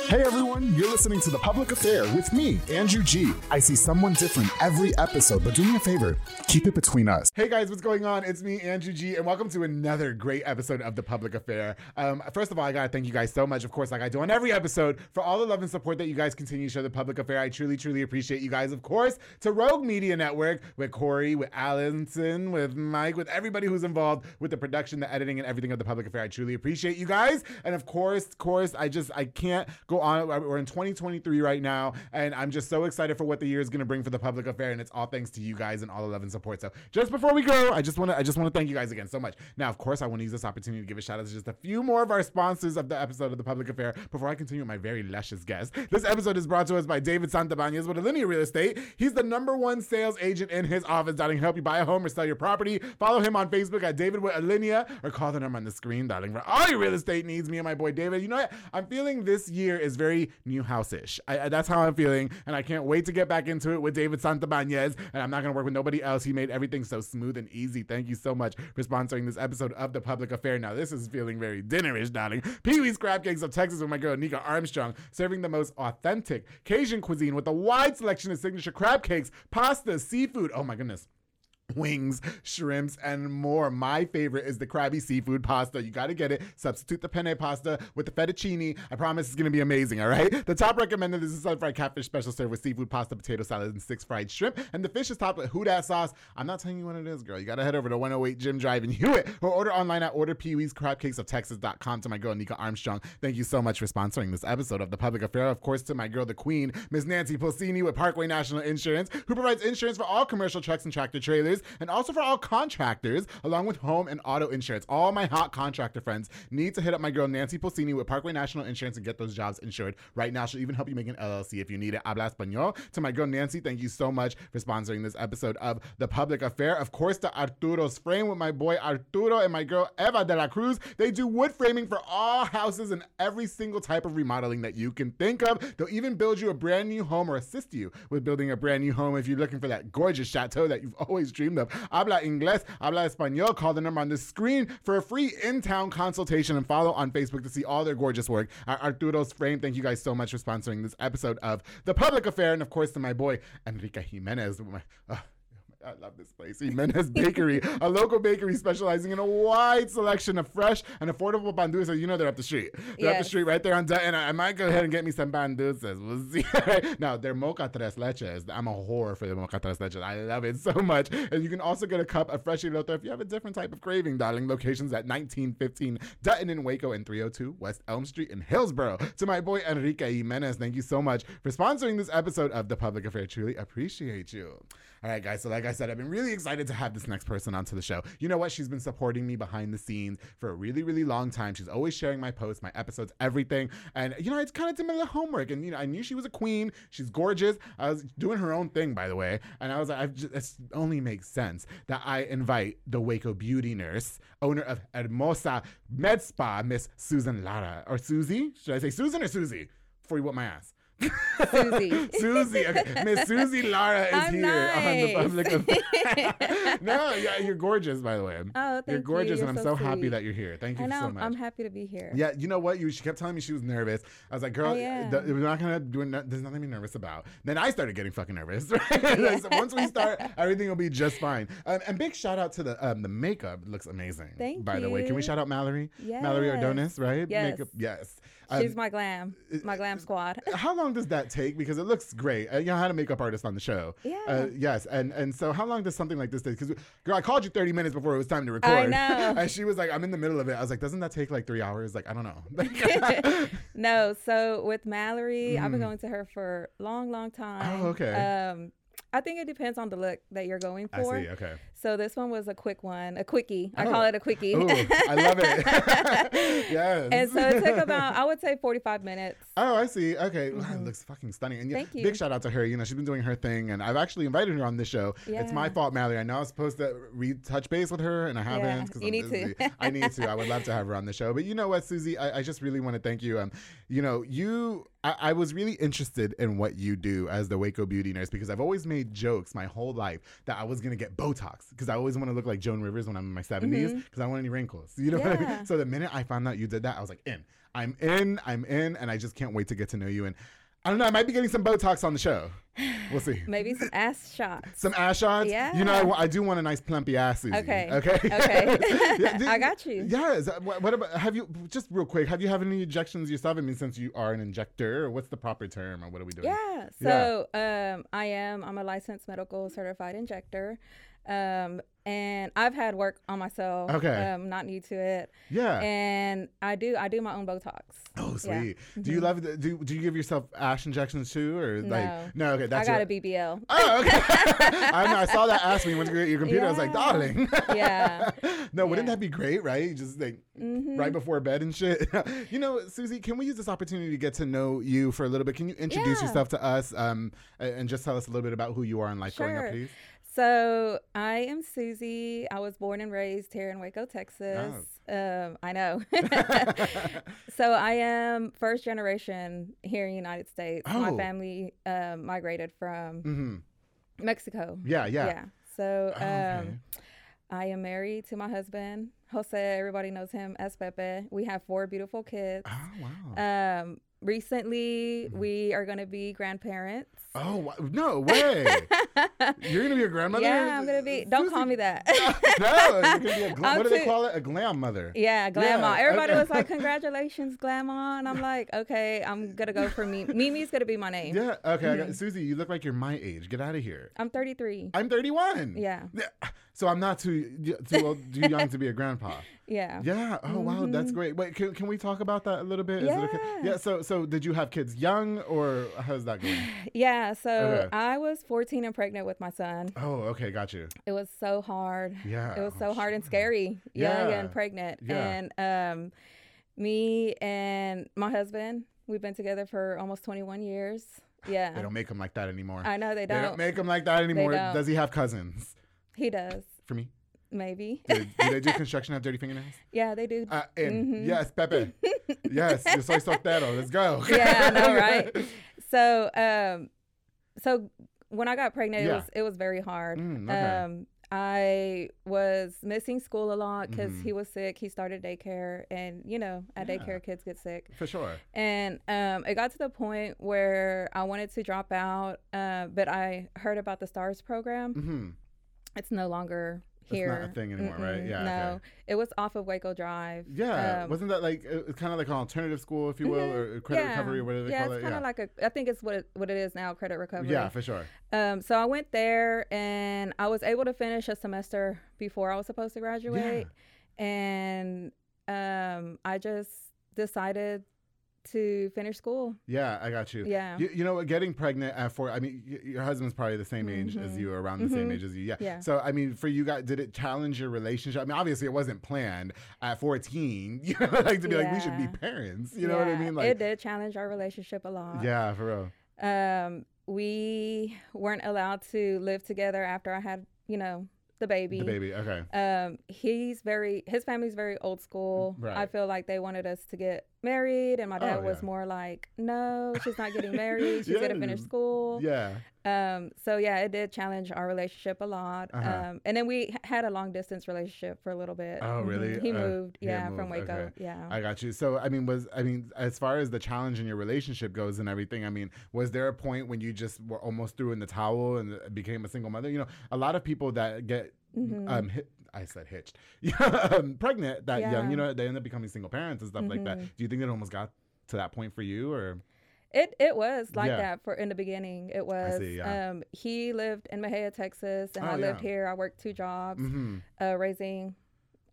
Hey everyone, you're listening to The Public Affair with me, Andrew G. I see someone different every episode, but do me a favor, keep it between us. Hey guys, what's going on? It's me, Andrew G, and welcome to another great episode of The Public Affair. Um, first of all, I gotta thank you guys so much, of course, like I do on every episode, for all the love and support that you guys continue to show The Public Affair. I truly, truly appreciate you guys, of course, to Rogue Media Network, with Corey, with Allison, with Mike, with everybody who's involved with the production, the editing, and everything of The Public Affair. I truly appreciate you guys, and of course, of course, I just, I can't go on. Uh, we're in 2023 right now, and I'm just so excited for what the year is going to bring for the public affair, and it's all thanks to you guys and all the love and support. So just before we go, I just want to I just want to thank you guys again so much. Now, of course, I want to use this opportunity to give a shout out to just a few more of our sponsors of the episode of the public affair before I continue with my very luscious guest. This episode is brought to us by David Santabanez with Alinea Real Estate. He's the number one sales agent in his office, darling. Help you buy a home or sell your property. Follow him on Facebook at David with Alinea or call the number on the screen, darling, for all your real estate needs. Me and my boy David. You know what? I'm feeling this year is very new house ish. that's how I'm feeling, and I can't wait to get back into it with David Santabanez. And I'm not gonna work with nobody else. He made everything so smooth and easy. Thank you so much for sponsoring this episode of the Public Affair. Now this is feeling very dinnerish, darling. Pee Wee's Crab Cakes of Texas with my girl Nika Armstrong, serving the most authentic Cajun cuisine with a wide selection of signature crab cakes, pasta, seafood. Oh my goodness wings, shrimps, and more. My favorite is the crabby seafood pasta. You got to get it. Substitute the penne pasta with the fettuccine. I promise it's going to be amazing, all right? The top recommended is the sun fried catfish special served with seafood pasta, potato salad, and six fried shrimp. And the fish is topped with Huda sauce. I'm not telling you what it is, girl. You got to head over to 108 Jim Drive in Hewitt or order online at orderpeeweescrabcakesoftexas.com to my girl, Nika Armstrong. Thank you so much for sponsoring this episode of The Public Affair. Of course, to my girl, the queen, Miss Nancy Pulsini with Parkway National Insurance, who provides insurance for all commercial trucks and tractor trailers and also for all contractors, along with home and auto insurance. All my hot contractor friends need to hit up my girl Nancy Pulsini with Parkway National Insurance and get those jobs insured right now. She'll even help you make an LLC if you need it. Habla Español. To my girl Nancy, thank you so much for sponsoring this episode of The Public Affair. Of course, to Arturo's Frame with my boy Arturo and my girl Eva de la Cruz. They do wood framing for all houses and every single type of remodeling that you can think of. They'll even build you a brand new home or assist you with building a brand new home if you're looking for that gorgeous chateau that you've always dreamed of. Habla inglés, habla español. Call the number on the screen for a free in-town consultation and follow on Facebook to see all their gorgeous work Arturo's Frame. Thank you guys so much for sponsoring this episode of The Public Affair. And of course, to my boy, Enrique Jimenez. Uh, I love this place. Jimenez Bakery, a local bakery specializing in a wide selection of fresh and affordable pan. You know they're up the street. They're yes. up the street right there on Dutton. I might go ahead and get me some pan. We'll see. now, they're mocha tres leches. I'm a whore for the mocha tres leches. I love it so much. And you can also get a cup of fresh elote if you have a different type of craving, darling. Locations at 1915 Dutton in Waco and 302 West Elm Street in Hillsboro. To my boy Enrique Jimenez, thank you so much for sponsoring this episode of The Public Affair. Truly appreciate you. All right, guys. So, like I said, I've been really excited to have this next person onto the show. You know what? She's been supporting me behind the scenes for a really, really long time. She's always sharing my posts, my episodes, everything. And, you know, it's kind of did my little homework. And, you know, I knew she was a queen. She's gorgeous. I was doing her own thing, by the way. And I was like, just, it only makes sense that I invite the Waco beauty nurse, owner of Hermosa Med Spa, Miss Susan Lara. Or Susie? Should I say Susan or Susie? Before you whip my ass. Susie. Susie. Okay. Miss Susie Lara is I'm here nice. on the public. no, yeah, you're gorgeous, by the way. Oh, thank You're gorgeous, you. and I'm so, so, happy that you're here. Thank you I know. so much. I'm happy to be here. yeah, you know what? You she kept telling me she was nervous. I was like, girl, th- we're not gonna do. No, there's nothing to be nervous about. Then I started getting fucking nervous. Right? so once we start, everything will be just fine. Um, and big shout out to the um, the makeup. It looks amazing. Thank By the way, can we shout out Mallory? Mallory Yes. Ordonis, right? Yes. Makeup. Yes. She's my glam, my glam squad. how long does that take? because it looks great. Uh, you know, I had a makeup artist on the show. Yeah. Uh, yes, and and so how long does something like this take? Because girl, I called you 30 minutes before it was time to record. I know. and she was like, "I'm in the middle of it." I was like, "Doesn't that take like three hours?" Like, I don't know. no, so with Mallory, I've been Mm. going to her for a long, long time. Oh, okay. Um, I think it depends on the look that you're going for. I see. Okay. So this one was a quick one, a quickie. I Oh. call it a quickie. Ooh, I love it. yes. and so it took about, I would say, 45 minutes. Oh, I see. Okay, it looks fucking stunning. And yeah. Thank you. big shout out to her. You know, she's been doing her thing, and I've actually invited her on this show. Yeah. It's my fault, Mallory. I know I was supposed to retouch base with her, and I haven't. Yeah, you I'm need to. I need to. I would love to have her on the show. But you know what, Susie? I, I just really want to thank you. Um, you know, you. I, I was really interested in what you do as the Waco beauty nurse because I've always made jokes my whole life that I was gonna get Botox because I always want to look like Joan Rivers when I'm in my 70s because I don't want any wrinkles. You know what I mean? Mm-hmm. So the minute I found out you did that, I was like, in. I'm in. I'm in, and I just can't wait to get to know you. And I don't know. I might be getting some Botox on the show. We'll see. Maybe some ass shots. Some ass shots. Yeah. You know, I, I do want a nice plumpy ass, Susie. Okay. Okay. Okay. Yeah, do- I got you. Yes. What, what about? Have you just real quick? Have you had any injections yourself? I mean, since you are an injector, what's the proper term, or what are we doing? Yeah. So um, I am. I'm a licensed medical certified injector, um, and I've had work on myself. Okay. Um, not new to it. Yeah. And I do. I do my own Botox. Oh, Yeah. sweet. Do you love? The, do Do you give yourself ash injections too, or like? No. No. Okay. That's I got your, a BBL. Oh, okay. I know. I saw that ask me when you get your computer. I was like, Yeah. darling. Yeah. no, wouldn't Yeah. Mm-hmm. that be great, right? Just like right before bed and shit. you know, Susie, can we use this opportunity to get to know you for a little bit? Can you introduce Yeah. yourself to us um, and just tell us a little bit about who you are in life growing up, Sure. please? So I am Susie. I was born and raised here in Waco, Texas. Oh. Um, I know. so I am first generation here in the United States. Oh. My family um, migrated from hmm Mexico. Yeah, yeah. Yeah. So Oh, um, okay. I am married to my husband, Jose. Everybody knows him as Pepe. We have four beautiful kids. Oh, wow. Um, recently, Mm-hmm. we are going to be grandparents. oh, no way. You're going to be a grandmother? Yeah, I'm gonna be. Don't call me that. no, you're going to be a glam- I'm what do they call it? A glam mother. Yeah, grandma. Yeah, Everybody okay. was like, "Congratulations, grandma," and I'm like, "Okay, I'm gonna go for me. Mimi's gonna be my name." Yeah, okay. Mm-hmm. got, Susie, you look like you're my age. Get out of here. I'm 33. I'm 31. Yeah. So I'm not too too old, too young to be a grandpa. Yeah. Yeah. Oh wow, that's great. Wait, can, can we talk about that a little bit? Is it okay? Mm-hmm. Yeah. Yeah. So so did you have kids young or how's that going? Yeah. So Okay. I was 14 and pregnant with my son. Oh, okay, got you. It was so hard. Yeah. It was oh, so hard and sure. scary, young Yeah. and pregnant. Yeah. And um, me and my husband, we've been together for almost 21 years. Yeah. They don't make them like that anymore. I know They don't. They don't make them like that anymore. Does he have cousins? he does, For me, maybe. do, do they do construction? Have dirty fingernails? yeah, they do. Uh, and Mhm. yes, Pepe. yes, yo soy soltero. Let's go. yeah, I know, right? So, um, so when I got pregnant, it was it was very hard. Mm, okay. Um, I was missing school a lot because Mhm. he was sick. He started daycare, and you know, at Yeah. daycare, kids get sick. For sure. And um, it got to the point where I wanted to drop out, uh, but I heard about the STARS program. hmm It's no longer It's not a thing anymore, right? Mm-mm, Yeah, No, okay. it was off of Waco Drive. Yeah, Um, wasn't that like uh, it's kind of like an alternative school, if you will, mhm, or credit yeah. recovery, or whatever they yeah, call it's it? kind Yeah, of like a. I think it's what it, what it is now, credit recovery. yeah, for sure. Um, so I went there and I was able to finish a semester before I was supposed to graduate. And um, I just decided to finish school. Yeah, I got you. Yeah. You, you know? Getting pregnant at four. I mean, y- your husband's probably the same age as Mhm. you, around the same Mhm. age as you. Yeah. Yeah. So I mean, for you guys, did it challenge your relationship? I mean, obviously it wasn't planned at fourteen. You know, like to be like we should be parents. You know what I mean? Like, it did challenge our relationship a lot. yeah, for real. Um, we weren't allowed to live together after I had, you know, the baby. The baby. Okay. Um, he's very his family's very old school. Right. I feel like they wanted us to get married, and my dad Oh, was yeah. more like, "No, she's not getting married. She's gonna finish school." Yeah. Um, so yeah, it did challenge our relationship a lot. Uh-huh. Um, and then we had a long distance relationship for a little bit. Oh, Mhm. really? He Uh, moved, he yeah, from moved, Waco. okay. Yeah. I got you. So, I mean, was I mean, as far as the challenge in your relationship goes and everything, I mean, was there a point when you just were almost threw in the towel and became a single mother? You know, a lot of people that get Mhm. um hit, I said hitched, um, pregnant that young, you know, they end up becoming single parents and stuff like that. Mhm. Do you think it almost got to that point for you, or It it was like Yeah. that for in the beginning. It was. see, yeah. Um, he lived in Mexia, Texas, and Oh, I lived yeah. here. I worked two jobs, Mm-hmm. uh, raising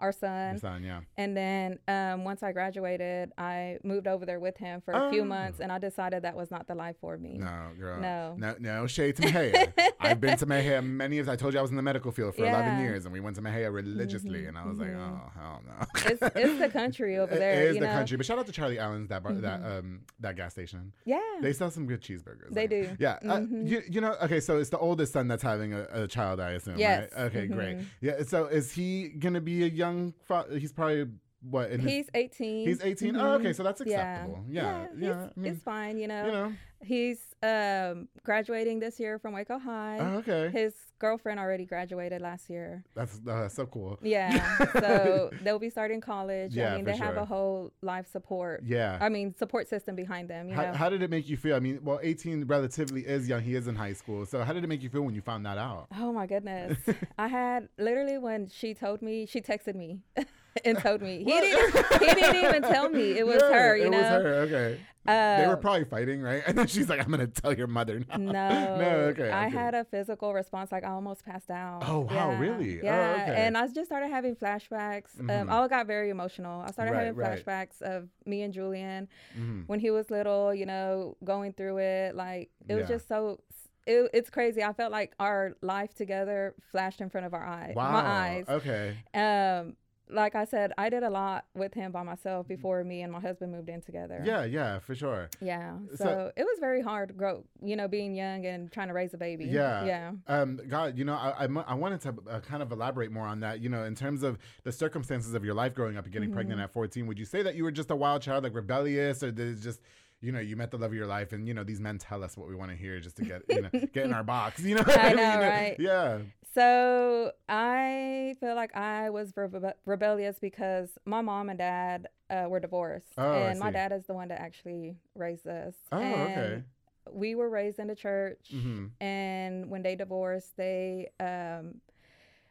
our son. Your son, yeah. And then um, once I graduated, I moved over there with him for a Oh. few months, and I decided that was not the life for me. No, girl. No. No, no shade to Mexia. I've been to Mexia many of I told you I was in the medical field for 11 Yeah. Mm-hmm. years, and we went to Mexia religiously, and I was like, oh, hell no. It's, it's the country over there. It is the know? Mm-hmm. country. But shout out to Charlie Allen's, that bar, that um that gas station. Yeah. They sell some good cheeseburgers. They there. do. Yeah. Uh, Mhm. you, you know, okay, so it's the oldest son that's having a, a child, I assume, Yes. right? Okay, great. Mhm. Yeah, so is he going to be a young, fa- he's probably, what, in his, He's 18. he's 18? Oh, okay, so that's Mm-hmm. Yeah. acceptable. Yeah, yeah. I mean, it's fine, you know. you know. He's um, graduating this year from Waco High. Oh, okay. His girlfriend already graduated last year. That's, uh, that's so cool. Yeah. so they'll be starting college. Yeah, I mean, they have a whole life support. Yeah. I mean, support system behind them, you How, how did it make you feel? I mean, well, 18 relatively is young. He is in high school. So how did it make you feel when you found that out? Oh my goodness. I had literally when she told me, she texted me and told me. He didn't he didn't even tell me. It was Yeah, her, you it know. was her. Okay. they were Uh, probably fighting, right? And then she's like, "I'm gonna tell your mother now." No, no. Okay. I had a physical response. Like I almost passed out. Oh, wow, Yeah, really? Oh, Yeah, okay. and I just started having flashbacks. Mhm. Um, I got very emotional. I started Right, having right. flashbacks of me and Julian Mhm. when he was little. You know, going through it. Like it was Yeah. just so. It, it's crazy. I felt like our life together flashed in front of our eyes. Wow. My eyes. Okay. Um, like I said, I did a lot with him by myself before me and my husband moved in together. Yeah, yeah, for sure. Yeah. So- So, it was very hard to grow, you know, being young and trying to raise a baby. Yeah. Yeah. Um, God, you know, I, I, I wanted to uh, kind of elaborate more on that. You know, in terms of the circumstances of your life growing up and getting Mm-hmm. pregnant at 14, would you say that you were just a wild child, like rebellious, or did it just, you know, you met the love of your life, and you know, these men tell us what we want to hear just to get, you know, get in our box. You know, I mean? know, right? Yeah. So I feel like I was rebe- rebellious because my mom and dad uh, were divorced, Oh, and my dad is the one that actually raised us. Oh, and okay. We were raised in the church, hmm and when they divorced, they um,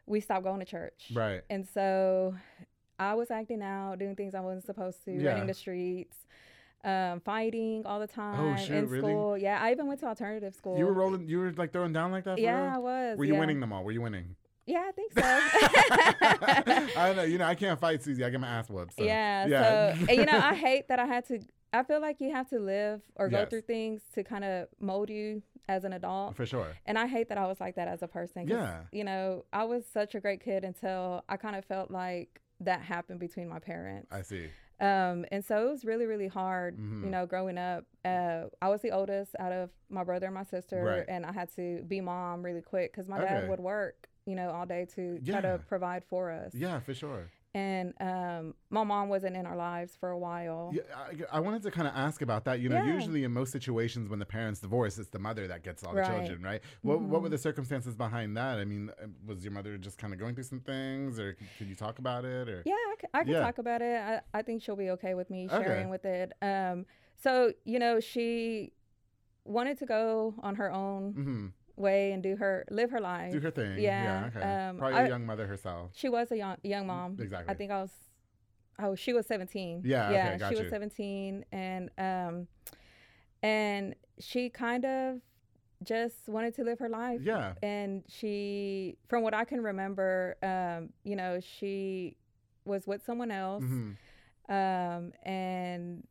we stopped going to church. Right. And so I was acting out, doing things I wasn't supposed to, Yeah. running the streets, um, fighting all the time Oh, shoot, in really? school. Yeah, I even went to alternative school. You were rolling. You were like throwing down like that. Yeah, I was. Were you yeah. winning them all? Were you winning? Yeah, I think so. I don't know. You know, I can't fight Susie. I get my ass whooped. So. yeah, Yeah. So, and, you know, I hate that I had to. I feel like you have to live or go through things to kind of mold you as an adult. for sure. And I hate that I was like that as a person. Yeah. You know, I was such a great kid until I kind of felt like that happened between my parents. I see. Um, and so it was really, really hard, Mhm. you know, growing up. Uh, I was the oldest out of my brother and my sister, Right. and I had to be mom really quick because my Okay. dad would work, you know, all day to try to provide for us. Yeah, for sure. And um, my mom wasn't in our lives for a while. Yeah, I, I wanted to kind of ask about that. You know, Yeah. usually in most situations when the parents divorce, it's the mother that gets all the Right. children, right? What What were Mhm. the circumstances behind that? I mean, uh, was your mother just kind of going through some things, or could you talk about it? Or Yeah, I, c- I can Yeah. talk about it. I, I think she'll be okay with me Okay. sharing with it. Um, so you know, she wanted to go on her own hmm way and do her live her life. do her thing. Yeah, okay. um, Probably I- a young mother herself. She was a young young mom. Exactly. I think I was. Oh, she was seventeen. Yeah, Yeah. okay, got she you. was seventeen, and um, and she kind of just wanted to live her life. Yeah. And she, from what I can remember, um, you know, she was with someone else, hmm um, and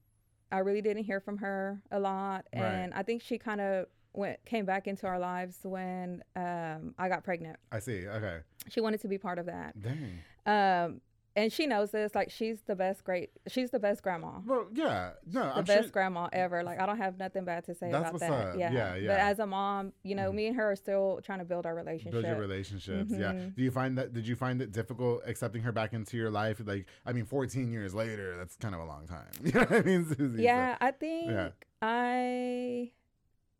I really didn't hear from her a lot. Right. And I think she kind of went came back into our lives when um, I got pregnant. I see. Okay. She wanted to be part of that. Dang. Um, and she knows this. Like she's the best great. She's the best grandma. Well, yeah. No, The I'm best sure. grandma ever. Like I don't have nothing bad to say That's about what's that. up. Yeah. Yeah, But as a mom, you know, Mhm. me and her are still trying to build our relationship. Build your relationships. Yeah. Mhm. Do you find that? Did you find it difficult accepting her back into your life? Like, I mean, 14 years later, that's kind of a long time. You know what I mean, Susie? So- yeah, I think yeah. I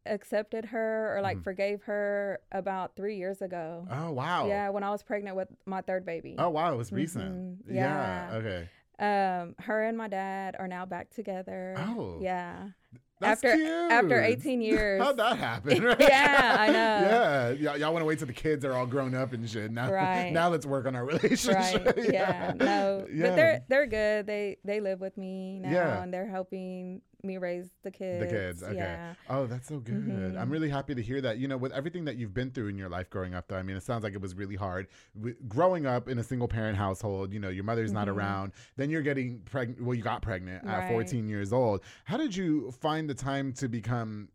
accepted her or like Mhm. forgave her about three years ago. Oh wow. Yeah, when I was pregnant with my third baby. Oh wow, it was recent. Mhm. Yeah. Yeah. Okay. Um, her and my dad are now back together. Oh. Yeah. That's After- cute. after 18 years. How'd that happen? Right? Yeah, I know. Yeah. Y'all, y'all want to wait till the kids are all grown up and shit. Now, Right. now let's work on our relationship. Right. Yeah. No. Yeah. But they're they're good. They they live with me now Yeah. and they're helping me raise the kids. The kids, okay. Yeah. Oh, that's so good. Mhm. I'm really happy to hear that. You know, with everything that you've been through in your life growing up, though, I mean, it sounds like it was really hard. W- growing up in a single parent household, you know, your mother's not Mhm. around. Then you're getting pregnant. Well, you got pregnant at Right. 14 years old. How did you find the time to become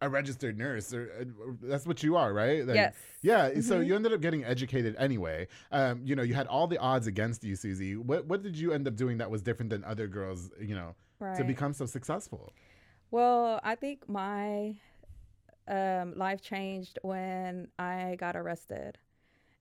a registered nurse? Or, uh, that's what you are, right? Like, yes. Yeah, so Mhm. you ended up getting educated anyway. Um, you know, you had all the odds against you, Susie. What what did you end up doing that was different than other girls? You know, Right. to become so successful. Well, I think my um, life changed when I got arrested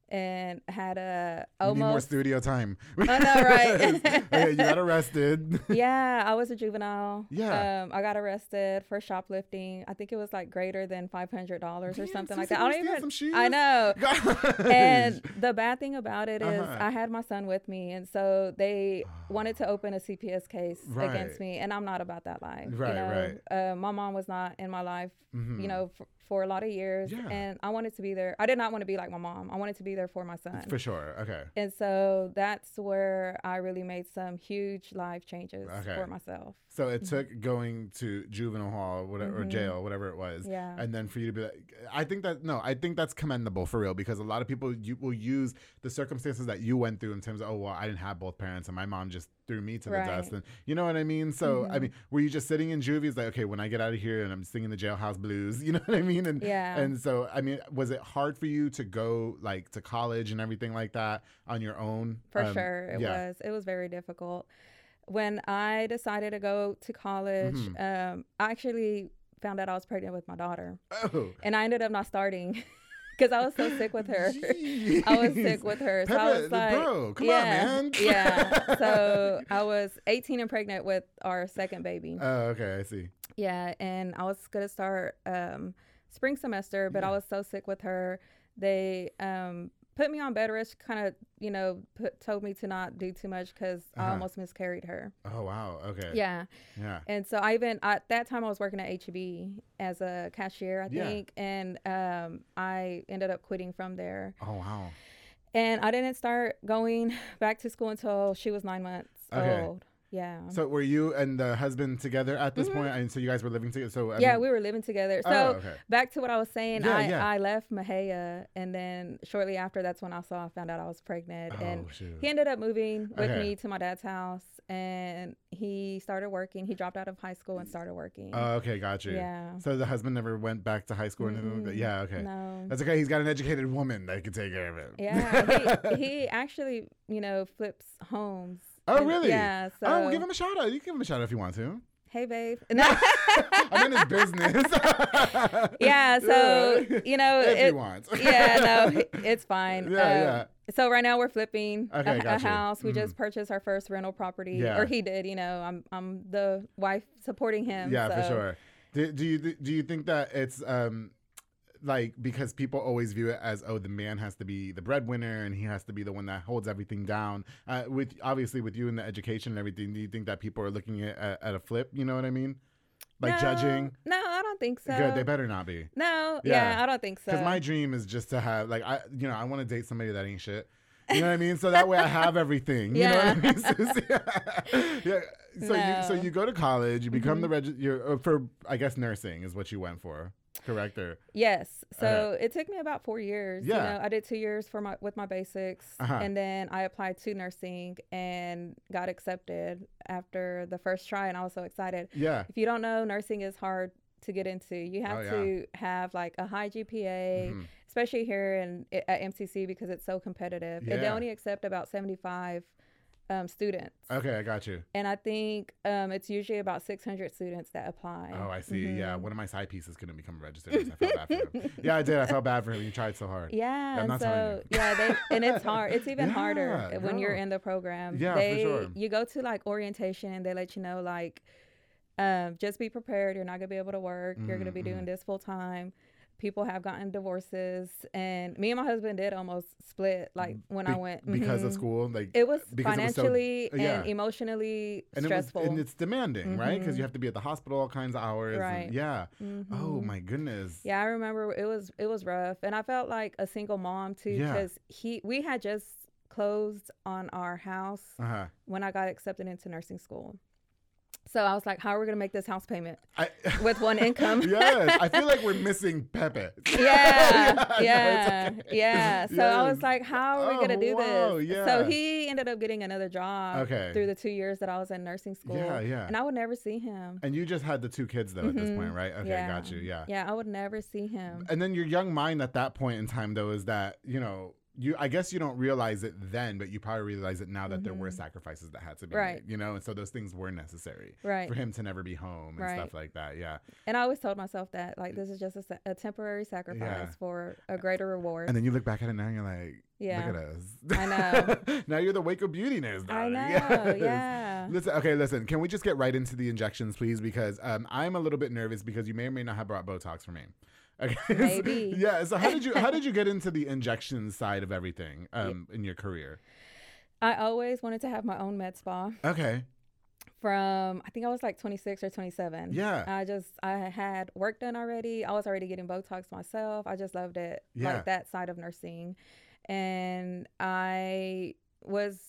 and had a You need more studio time. I know, right? okay, you got arrested. yeah, I was a juvenile. Yeah. Um, I got arrested for shoplifting. I think it was like greater than five hundred dollars or something like that. I don't even. some shoes? I know. Gosh. And the bad thing about it is Uh-huh. I had my son with me, and so they wanted to open a CPS case Right. against me, and I'm not about that life. Right, you know? right. Uh, my mom was not in my life, Mhm. you know, for, for a lot of years, Yeah. and I wanted to be there. I did not want to be like my mom. I wanted to be there for my son. for sure. Okay. And so that's where I really made some huge life changes Okay. for myself. So it took going to juvenile hall, whatever, or Mhm. jail, whatever it was, Yeah. and then for you to be like, I think that no, I think that's commendable for real because a lot of people you will use the circumstances that you went through in terms of oh well, I didn't have both parents and my mom just threw me to the Right. dust, and you know what I mean. So I Mhm. mean, were you just sitting in juvie? It's like okay, when I get out of here and I'm singing the jailhouse blues, you know what I mean? And Yeah. and so I mean, was it hard for you to go like to college and everything like that on your own? For Um, sure, it yeah. was. It was very difficult. When I decided to go to college, Mhm. um, I actually found out I was pregnant with my daughter, Oh. and I ended up not starting because I was so sick with her. I was sick with her, so I was like, bro, come yeah, on, man. yeah. So I was 18 and pregnant with our second baby. Oh, okay, I see. Yeah, and I was gonna start um, spring semester, but I was so sick with her. They um, put me on bed rest, kind of, you know, put, told me to not do too much because I Uh-huh. almost miscarried her. Oh wow. Okay. Yeah, Yeah. and so I even at that time I was working at HEB as a cashier, I Yeah. think, and um, I ended up quitting from there. Oh wow. And I didn't start going back to school until she was nine months Okay. old. Yeah. So were you and the husband together at this point? And so you guys were living together. So I Mm-hmm. yeah, mean- we were living together. So Oh, okay. back to what I was saying, Yeah, I, yeah. I left Mexia, and then shortly after, that's when I saw I found out I was pregnant, and Oh, shoot. he ended up moving with Okay. me to my dad's house, and he started working. He dropped out of high school and started working. Oh, okay, got you. Yeah. So the husband never went back to high school or anything like? Mm-mm. Yeah, okay. No. That's okay. He's got an educated woman that can take care of it. Yeah, he, he actually, you know, flips homes. Oh, And- really? Yeah. So, oh, well, give him a shout out. You can give him a shout out if you want to. hey, babe. No. I'm in his business. yeah. So you know, if it, you want. yeah, no, it's fine. Yeah, Um, yeah. So right now we're flipping a- Okay, a, gotcha. house. We Mhm. just purchased our first rental property, Yeah. or he did. You know, I'm I'm the wife supporting him. Yeah, for sure. Do, do you do you think that it's um like because people always view it as oh the man has to be the breadwinner and he has to be the one that holds everything down uh, with obviously with you and the education and everything do you think that people are looking at, at, a flip you know what i mean like No, judging No, I don't think so. good they better not be No, Yeah. yeah, I don't think so. because my dream is just to have like i you know i want to date somebody that ain't shit you know what I mean? So that way I have everything. You know what I Yeah. mean? Susie? yeah. So you so you go to college, you become Mhm. the reg you're uh, for I guess nursing is what you went for. Correct or yes. So Okay. it took me about four years. Yeah. You know, I did two years for my with my basics, Uh-huh. and then I applied to nursing and got accepted after the first try, and I was so excited. yeah. If you don't know, nursing is hard to get into. You have Oh, yeah. to have like a high GPA, Mhm. especially here in at MCC because it's so competitive. And they only accept about 75 um, students. Okay, I got you. And I think um, it's usually about 600 students that apply. Oh, I see. Yeah, Mhm. one of my side pieces couldn't become a registered nurse. I felt bad for him. Yeah, I did. I felt bad for him. He tried so hard. Yeah, I'm and not telling so yeah, they and it's hard. It's even Yeah, harder when you're in the program. Yeah, for they, sure. You go to like orientation and they let you know like, um, just be prepared. You're not gonna be able to work. You're gonna be doing this full time. People have gotten divorces, and me and my husband did almost split. Like when I Be- went because of mhm. school, like It was because it was so- financially yeah. and emotionally and it stressful. was and it's demanding, right? Because you have to be at the hospital all kinds of hours. and- Right. yeah. Oh Mhm. my goodness. Yeah, I remember it was it was rough, and I felt like a single mom too Yeah. because he we had just closed on our house Uh huh. when I got accepted into nursing school, So I was like, how are we going to make this house payment I, with one income? yes, I feel like we're missing Pepe. yeah, no, it's yeah, okay. yeah. So I was like, how are we Oh, gonna do oh, wow, this? yeah. So he ended up getting another job Okay. through the two years that I was in nursing school. Yeah, yeah. And I would never see him. And you just had the two kids though at this point, mm-hmm. right? Okay, yeah. got you. Yeah. Yeah, I would never see him. And then your young mind at that point in time though is that, you know, you I guess you don't realize it then, but you probably realize it now that there were sacrifices that had to be Mm-hmm. Right. made. You know, and so those things were necessary. Right. For him to never be home and Right. stuff like that. Yeah. And I always told myself that like this is just a, a temporary sacrifice for a greater reward. And then you look back at it now and you're like, Yeah. look at us. I know. now you're the Waco Beauty nurse. I know, Yes. yeah. Listen, okay, listen. Can we just get right into the injections, please? Because um, I'm a little bit nervous because you may or may not have brought Botox for me. Okay. Maybe. yeah. So how did you how did you get into the injection side of everything um, in your career? I always wanted to have my own med spa. Okay. from I think I was like 26 or 27. Yeah. I just I had work done already. I was already getting Botox myself. I just loved it, Yeah. like that side of nursing, and I was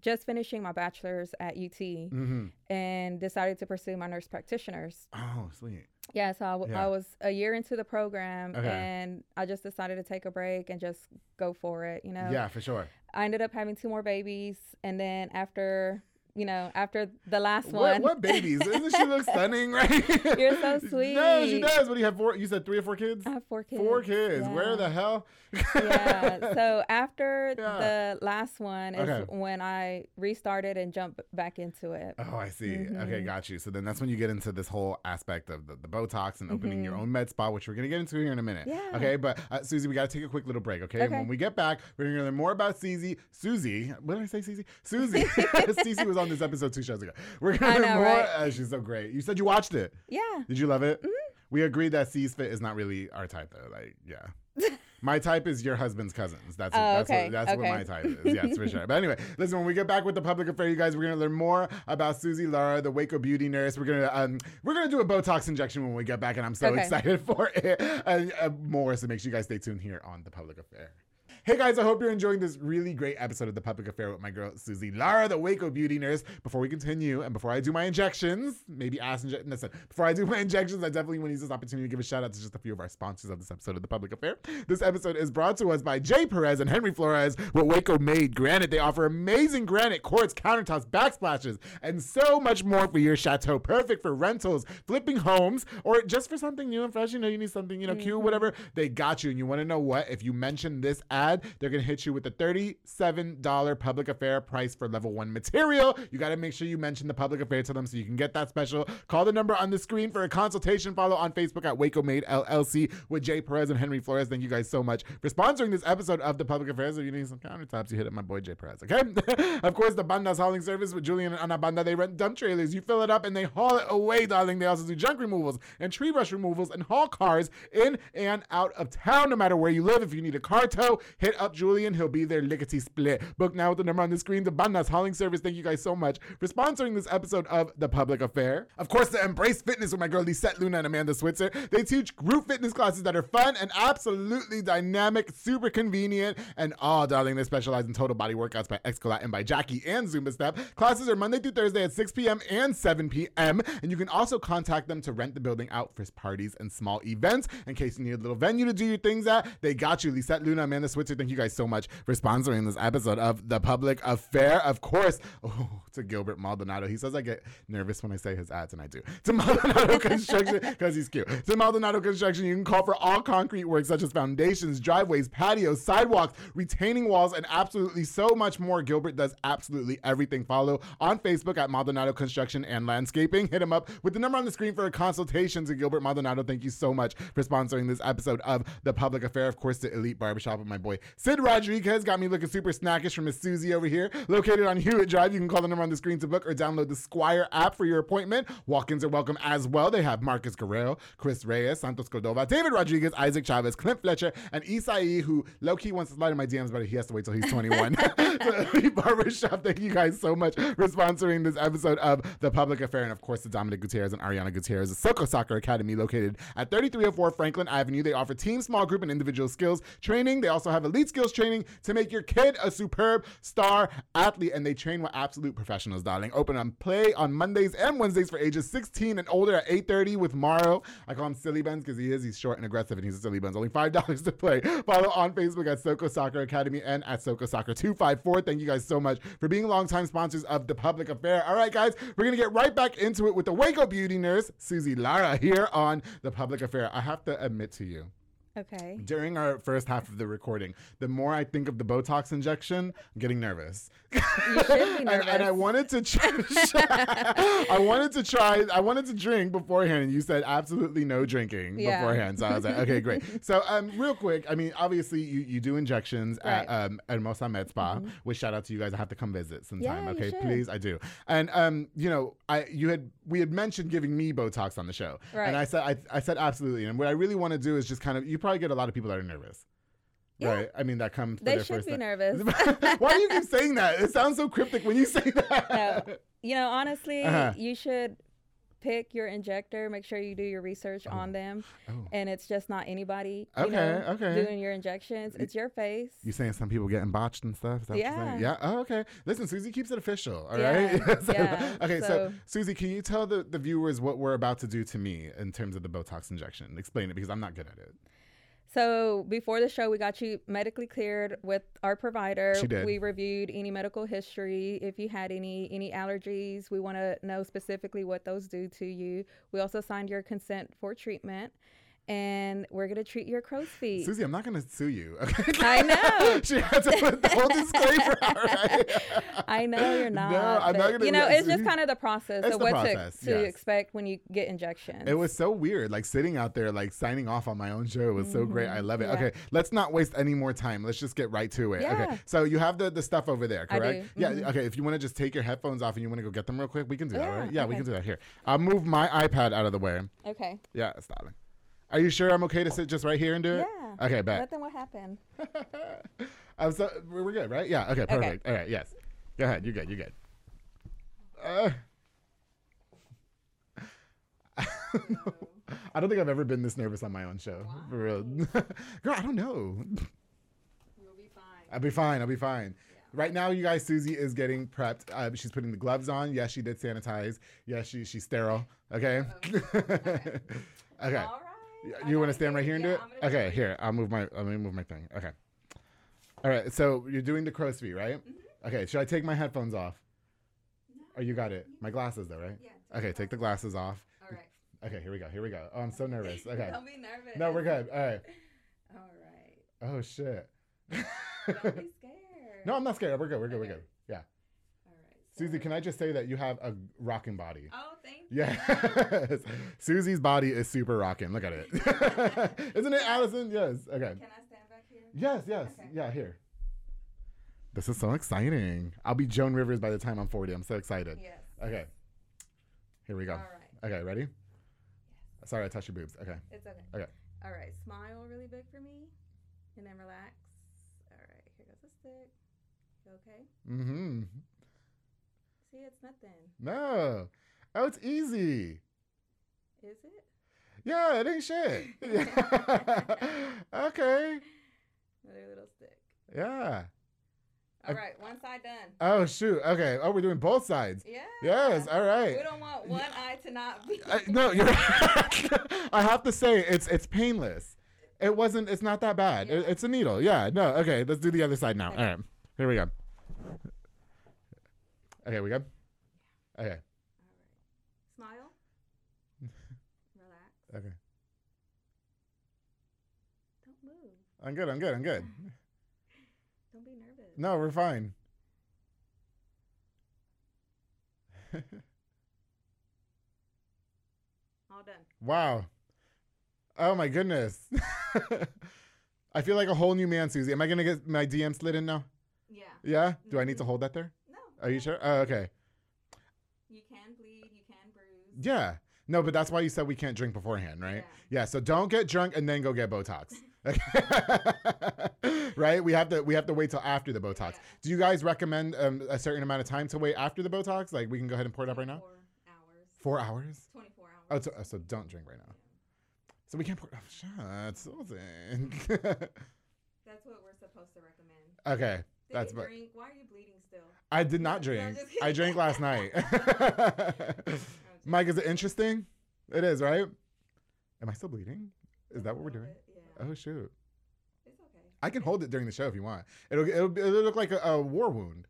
just finishing my bachelor's at UT Mm-hmm. and decided to pursue my nurse practitioners. Oh, sweet. Yeah, so I, w- Yeah. I was a year into the program Okay. and I just decided to take a break and just go for it, you know. Yeah, for sure. I ended up having two more babies and then after, you know, after the last one what babies? Doesn't she look stunning, right? You're so sweet. No, she does. What do you have? Four? You said three or four kids? I have four kids. Four kids. Where the hell? yeah. So after Yeah. the last one is Okay. when I restarted and jumped back into it. Oh, I see. Okay, Mhm. got you. So then that's when you get into this whole aspect of the, the Botox and opening your Mhm. own med spa, which we're going to get into here in a minute. Yeah. Okay, but uh, Susie, we got to take a quick little break, okay? And Okay. When we get back, we're going to learn more about Susie. Susie, what did I say, Susie? Susie. Susie was on this episode two shows ago. We're going I to learn know, more. right? Uh, she's so great. You said you watched it. Yeah. Did you love it? We agreed that C's fit is not really our type, though. Like, yeah. My type is your husband's cousins. That's Oh, that's okay, what that's what my type is. Yes, for sure. But anyway, listen. When we get back with the public affair, you guys, we're gonna learn more about Susie Lara, the Waco beauty nurse. We're gonna um we're gonna do a Botox injection when we get back, and I'm so Okay. excited for it. And uh, more, so make sure you guys stay tuned here on the public affair. Hey guys, I hope you're enjoying this really great episode of The Public Affair with my girl Susie Lara, the Waco beauty nurse. Before we continue and before I do my injections, maybe ass injection. Listen, before I do my injections, I definitely want to use this opportunity to give a shout out to just a few of our sponsors of this episode of The Public Affair. This episode is brought to us by Jay Perez and Henry Flores with Waco Made Granite. They offer amazing granite, quartz, countertops, backsplashes, and so much more for your chateau. Perfect for rentals, flipping homes, or just for something new and fresh. You know, you need something, you know, cute, mm-hmm. whatever. They got you. And you want to know what? If you mention this ad, they're going to hit you with a $37 public affair price for level one material. You got to make sure you mention the public affair to them so you can get that special. Call the number on the screen for a consultation. Follow on Facebook at Waco Made LLC with Jay Perez and Henry Flores. Thank you guys so much for sponsoring this episode of the Public Affairs. If you need some countertops, you hit up my boy Jay Perez, okay? of course, the Bandas hauling service with Julian and Ana Banda. They rent dump trailers. You fill it up and they haul it away, darling. They also do junk removals and tree brush removals and haul cars in and out of town, no matter where you live. If you need a car tow, hit up Julian. He'll be there lickety split. Book now with the number on the screen. The Bandas hauling service. Thank you guys so much for sponsoring this episode of The Public Affair. Of course, the Embrace Fitness with my girl Lisette Luna and Amanda Switzer. They teach group fitness classes that are fun and absolutely dynamic, super convenient, and oh, darling, they specialize in total body workouts by Excolat and by Jackie and Zumba Step. Classes are Monday through Thursday at 6 p.m. and 7 p.m. And you can also contact them to rent the building out for parties and small events. In case you need a little venue to do your things at, they got you. Lisette Luna, Amanda Switzer, thank you guys so much for sponsoring this episode of The Public Affair. Of course, oh, to Gilbert Maldonado. He says I get nervous when I say his ads, and I do. To Maldonado Construction, because he's cute. To Maldonado Construction, you can call for all concrete work such as foundations, driveways, patios, sidewalks, retaining walls, and absolutely so much more. Gilbert does absolutely everything. Follow on Facebook at Maldonado Construction and Landscaping. Hit him up with the number on the screen for a consultation to Gilbert Maldonado. Thank you so much for sponsoring this episode of The Public Affair. Of course, the Elite Barbershop with my boy Sid Rodriguez got me looking super snackish from Miss Susie over here. Located on Hewitt Drive, you can call the number on the screen to book or download the Squire app for your appointment. Walk-ins are welcome as well. They have Marcus Guerrero, Chris Reyes, Santos Cordova, David Rodriguez, Isaac Chavez, Clint Fletcher, and Isai, who low-key wants to slide in my DMs, but he has to wait till he's 21. so, Barbershop, thank you guys so much for sponsoring this episode of The Public Affair. And of course, the Dominic Gutierrez and Ariana Gutierrez, the Soko Soccer Academy located at 3304 Franklin Avenue. They offer team, small group, and individual skills training. They also have elite skills training to make your kid a superb star athlete. And they train with absolute professionals, darling. Open on play on Mondays and Wednesdays for ages 16 and older at 8.30 with Morrow. I call him Silly Buns because he is. He's short and aggressive and he's a Silly Buns. Only $5 to play. Follow on Facebook at Soko Soccer Academy and at Soko Soccer 254. Thank you guys so much for being longtime sponsors of The Public Affair. All right, guys, we're going to get right back into it with the Waco Beauty Nurse, Susie Lara, here on The Public Affair. I have to admit to you, Okay. during our first half of the recording, the more I think of the Botox injection, I'm getting nervous. You should be and, and I wanted to try, I wanted to try, I wanted to drink beforehand, and you said absolutely no drinking Yeah. beforehand. So I was like, okay, great. So, um, real quick, I mean, obviously, you, you do injections at Right. um Hermosa Med Spa, which shout out to you guys. I have to come visit sometime. Yeah, okay, please, I do. And um, you know, I you had we had mentioned giving me Botox on the show, and I said I, I said absolutely. And what I really want to do is just kind of you probably get a lot of people that are nervous. Yeah. Right. I mean, that comes. They their should first be time. nervous. Why do you keep saying that? It sounds so cryptic when you say that. No. You know, honestly, Uh-huh. you should pick your injector. Make sure you do your research on them, Oh. and it's just not anybody. Okay, know, okay. Doing your injections, it's your face. You saying some people getting botched and stuff? Is that what? Yeah. Yeah. Oh, okay. Listen, Susie keeps it official. All Yeah, right. So- yeah, Okay. So, so- Susie, can you tell the, the viewers what we're about to do to me in terms of the Botox injection? Explain it because I'm not good at it. So before the show, we got you medically cleared with our provider. She did. We reviewed any medical history. If you had any any allergies, we want to know specifically what those do to you. We also signed your consent for treatment, and we're gonna treat your crow's feet. Susie, I'm not going to sue you. Okay. I know. she had to put the whole disclaimer out, right? I know you're not. No, I'm not but, gonna You know, yeah, it's just kind of the process It's of the what process, to, to yes. expect when you get injections. It was so weird, like sitting out there, like signing off on my own show It was so great. I love it. Mm-hmm. Yeah. Okay, let's not waste any more time. Let's just get right to it. Okay, so you have the, the stuff over there, correct? Yeah. Mhm. Okay, if you want to just take your headphones off and you want to go get them real quick, we can do that, Yeah, right? Yeah, we can do that. Here, I'll move my iPad out of the way. okay. Yeah, darling. Are you sure I'm okay to sit just right here and do it? Yeah. Okay, bet. then what happened? I'm so we're good, right? Yeah. Okay. Perfect. All right. Yes. Go ahead. You're good. You're good. Uh, I don't think I've ever been this nervous on my own show. For real. Girl, I don't know. You'll be fine. I'll be fine. I'll be fine. Right now, you guys, Susie is getting prepped. Uh, she's putting the gloves on. Yes, she did sanitize. Yes, she she's sterile. Okay. okay. All right. You want gotta stand right here and do it? Okay, here. I'll move my let me move my thing. Okay. All right. So you're doing the crow's feet, right? Mm-hmm. Okay. Should I take my headphones off? Oh, you got it. My glasses, though, right? Yeah, Okay. Take the glasses off. All right. Okay. Here we go. Here we go. Oh, I'm so nervous. Okay. Don't be nervous. No, we're good. All right. All right. Oh shit. Don't be scared. no, I'm not scared. We're good. We're good. We're good. Yeah. All right. Susie, can I just say that you have a rocking body? Oh, thank you. Yes. Susie's body is super rocking. Look at it. Isn't it, Allison? Yes. Okay. Can I stand back here? Yes, yes. Okay. Yeah, here. This is so exciting. I'll be Joan Rivers by the time I'm 40. I'm so excited. Yes. Okay. Here we go. All right. Okay, ready? Yes. Sorry, I touched your boobs. Okay. It's okay. Okay. All right. Smile really big for me, and then relax. All right. Here goes the stick. You okay? Mm-hmm. See, it's nothing. No. Oh, it's easy. Is it? Yeah, it ain't shit. okay. Another little stick. Yeah. All right. One side done. Oh shoot. Okay. Oh, we're doing both sides. Yeah. Yes. All right. We don't want one eye to not be. I, no, you're. I have to say it's it's painless. It wasn't. It's not that bad. It- it's a needle. Yeah. No. Okay. Let's do the other side now. Okay. All right. Here we go. Okay. We good. Okay. All right. Smile. Relax. Okay. Don't move. I'm good. I'm good. I'm good. Don't be nervous. No, we're fine. All done. Wow. Oh my goodness. I feel like a whole new man, Susie. Am I gonna get my DM slid in now? Yeah. Yeah. Do I need mm-hmm. to hold that there? Are you sure? Oh, okay. You can bleed. You can bruise. Yeah. No, but that's why you said we can't drink beforehand, right? Yeah. yeah so don't get drunk and then go get Botox. right? We have to we have to wait till after the Botox. Yeah. Do you guys recommend um, a certain amount of time to wait after the Botox? Like we can go ahead and pour it up right now. Four hours. Four hours. hours. 24 hours. Oh, so, so don't drink right now. So we can't pour oh, shots. That's what we're supposed to recommend. Okay, Did that's you drink? Why are you bleeding still? I did not No, no, drink. I drank last night. Mike, is it interesting? It is, right? Am I still bleeding? Is that what we're doing? Yeah. Oh shoot! It's okay. I can hold it during the show if you want. It'll it'll, it'll look like a, a war wound,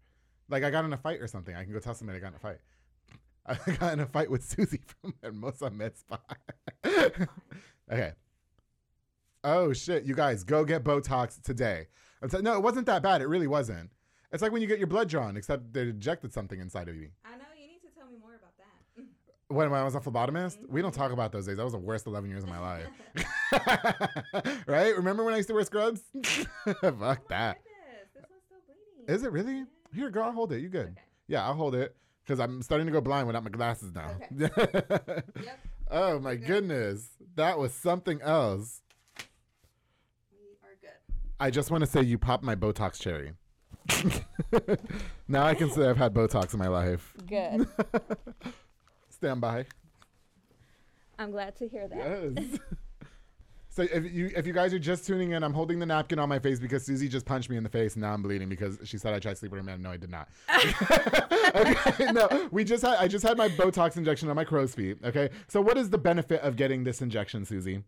like I got in a fight or something. I can go tell somebody I got in a fight. I got in a fight with Susie from Hermosa Med Spa. okay. Oh shit! You guys go get Botox today. I'm t- no, it wasn't that bad. It really wasn't. It's like when you get your blood drawn, except they injected something inside of you. I know you need to tell me more about that. When I was a phlebotomist, mm-hmm. we don't talk about those days. That was the worst 11 years of my life. right? Remember when I used to wear scrubs? Fuck oh that. Goodness, this one's still bleeding. Is it really? Here, girl, I'll hold it. You good? Okay. Yeah, I'll hold it because I'm starting to go blind without my glasses now. Yep. oh my goodness, that was something else. We are good. I just want to say you popped my Botox cherry. now I can say I've had Botox in my life. Good. Stand by. I'm glad to hear that. Yes. so if you if you guys are just tuning in, I'm holding the napkin on my face because Susie just punched me in the face and now I'm bleeding because she said I tried to sleep with her man. No, I did not. okay, no, we just had I just had my Botox injection on my crow's feet. Okay, so what is the benefit of getting this injection, Susie?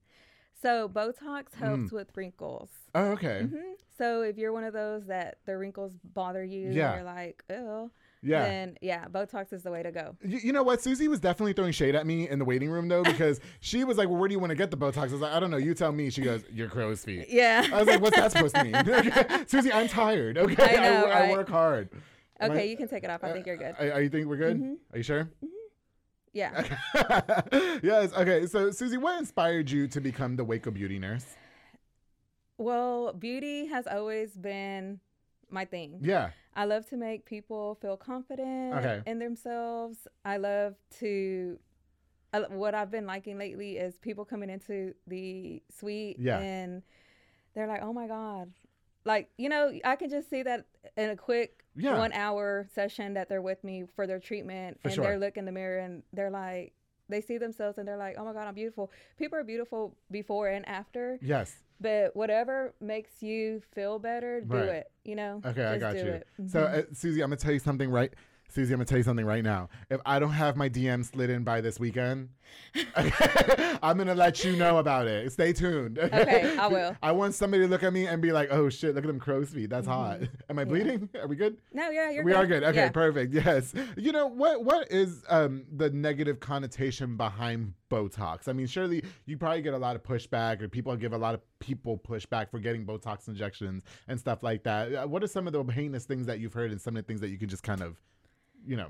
So Botox Mm. helps with wrinkles. Oh, okay. hmm So if you're one of those that the wrinkles bother you, and Yeah. you're like, oh, Yeah. then yeah, Botox is the way to go. You, you know what? Susie was definitely throwing shade at me in the waiting room though because she was like, "Well, where do you want to get the Botox?" I was like, "I don't know. You tell me." She goes, "Your crow's feet." Yeah. I was like, "What's that supposed to mean?" Susie, I'm tired. Okay, I know, I, right? work hard. Okay, I- you can take it off. I think you're good. I you think we're good? Mm-hmm. Are you sure? Yeah. yes. Okay. So, Susie, what inspired you to become the Waco beauty nurse? Well, beauty has always been my thing. Yeah. I love to make people feel confident Okay. in themselves. I love to. What I've been liking lately is people coming into the suite Yeah. and they're like, "Oh my god!" Like you know, I can just see that in a quick Yeah. one hour session that they're with me for their treatment, For and sure. they're looking in the mirror and they're like, they see themselves and they're like, "Oh my god, I'm beautiful." People are beautiful before and after, Yes. but whatever makes you feel better, do Right. it. You know. Okay, I got you. So, Mhm. uh, Susie, I'm gonna tell you something right. Susie, I'm gonna tell you something right now. If I don't have my DM slid in by this weekend, I'm gonna let you know about it. Stay tuned. Okay, I will. I want somebody to look at me and be like, "Oh shit, look at them crow's feet. That's hot." Am I bleeding? Are we good? no, yeah, you're we good. are good. Okay, Yeah. perfect. Yes. You know what? What is um, the negative connotation behind Botox? I mean, surely you probably get a lot of pushback, or people give a lot of people pushback for getting Botox injections and stuff like that. Uh, What are some of the heinous things that you've heard, and some of the things that you can just kind of, you know,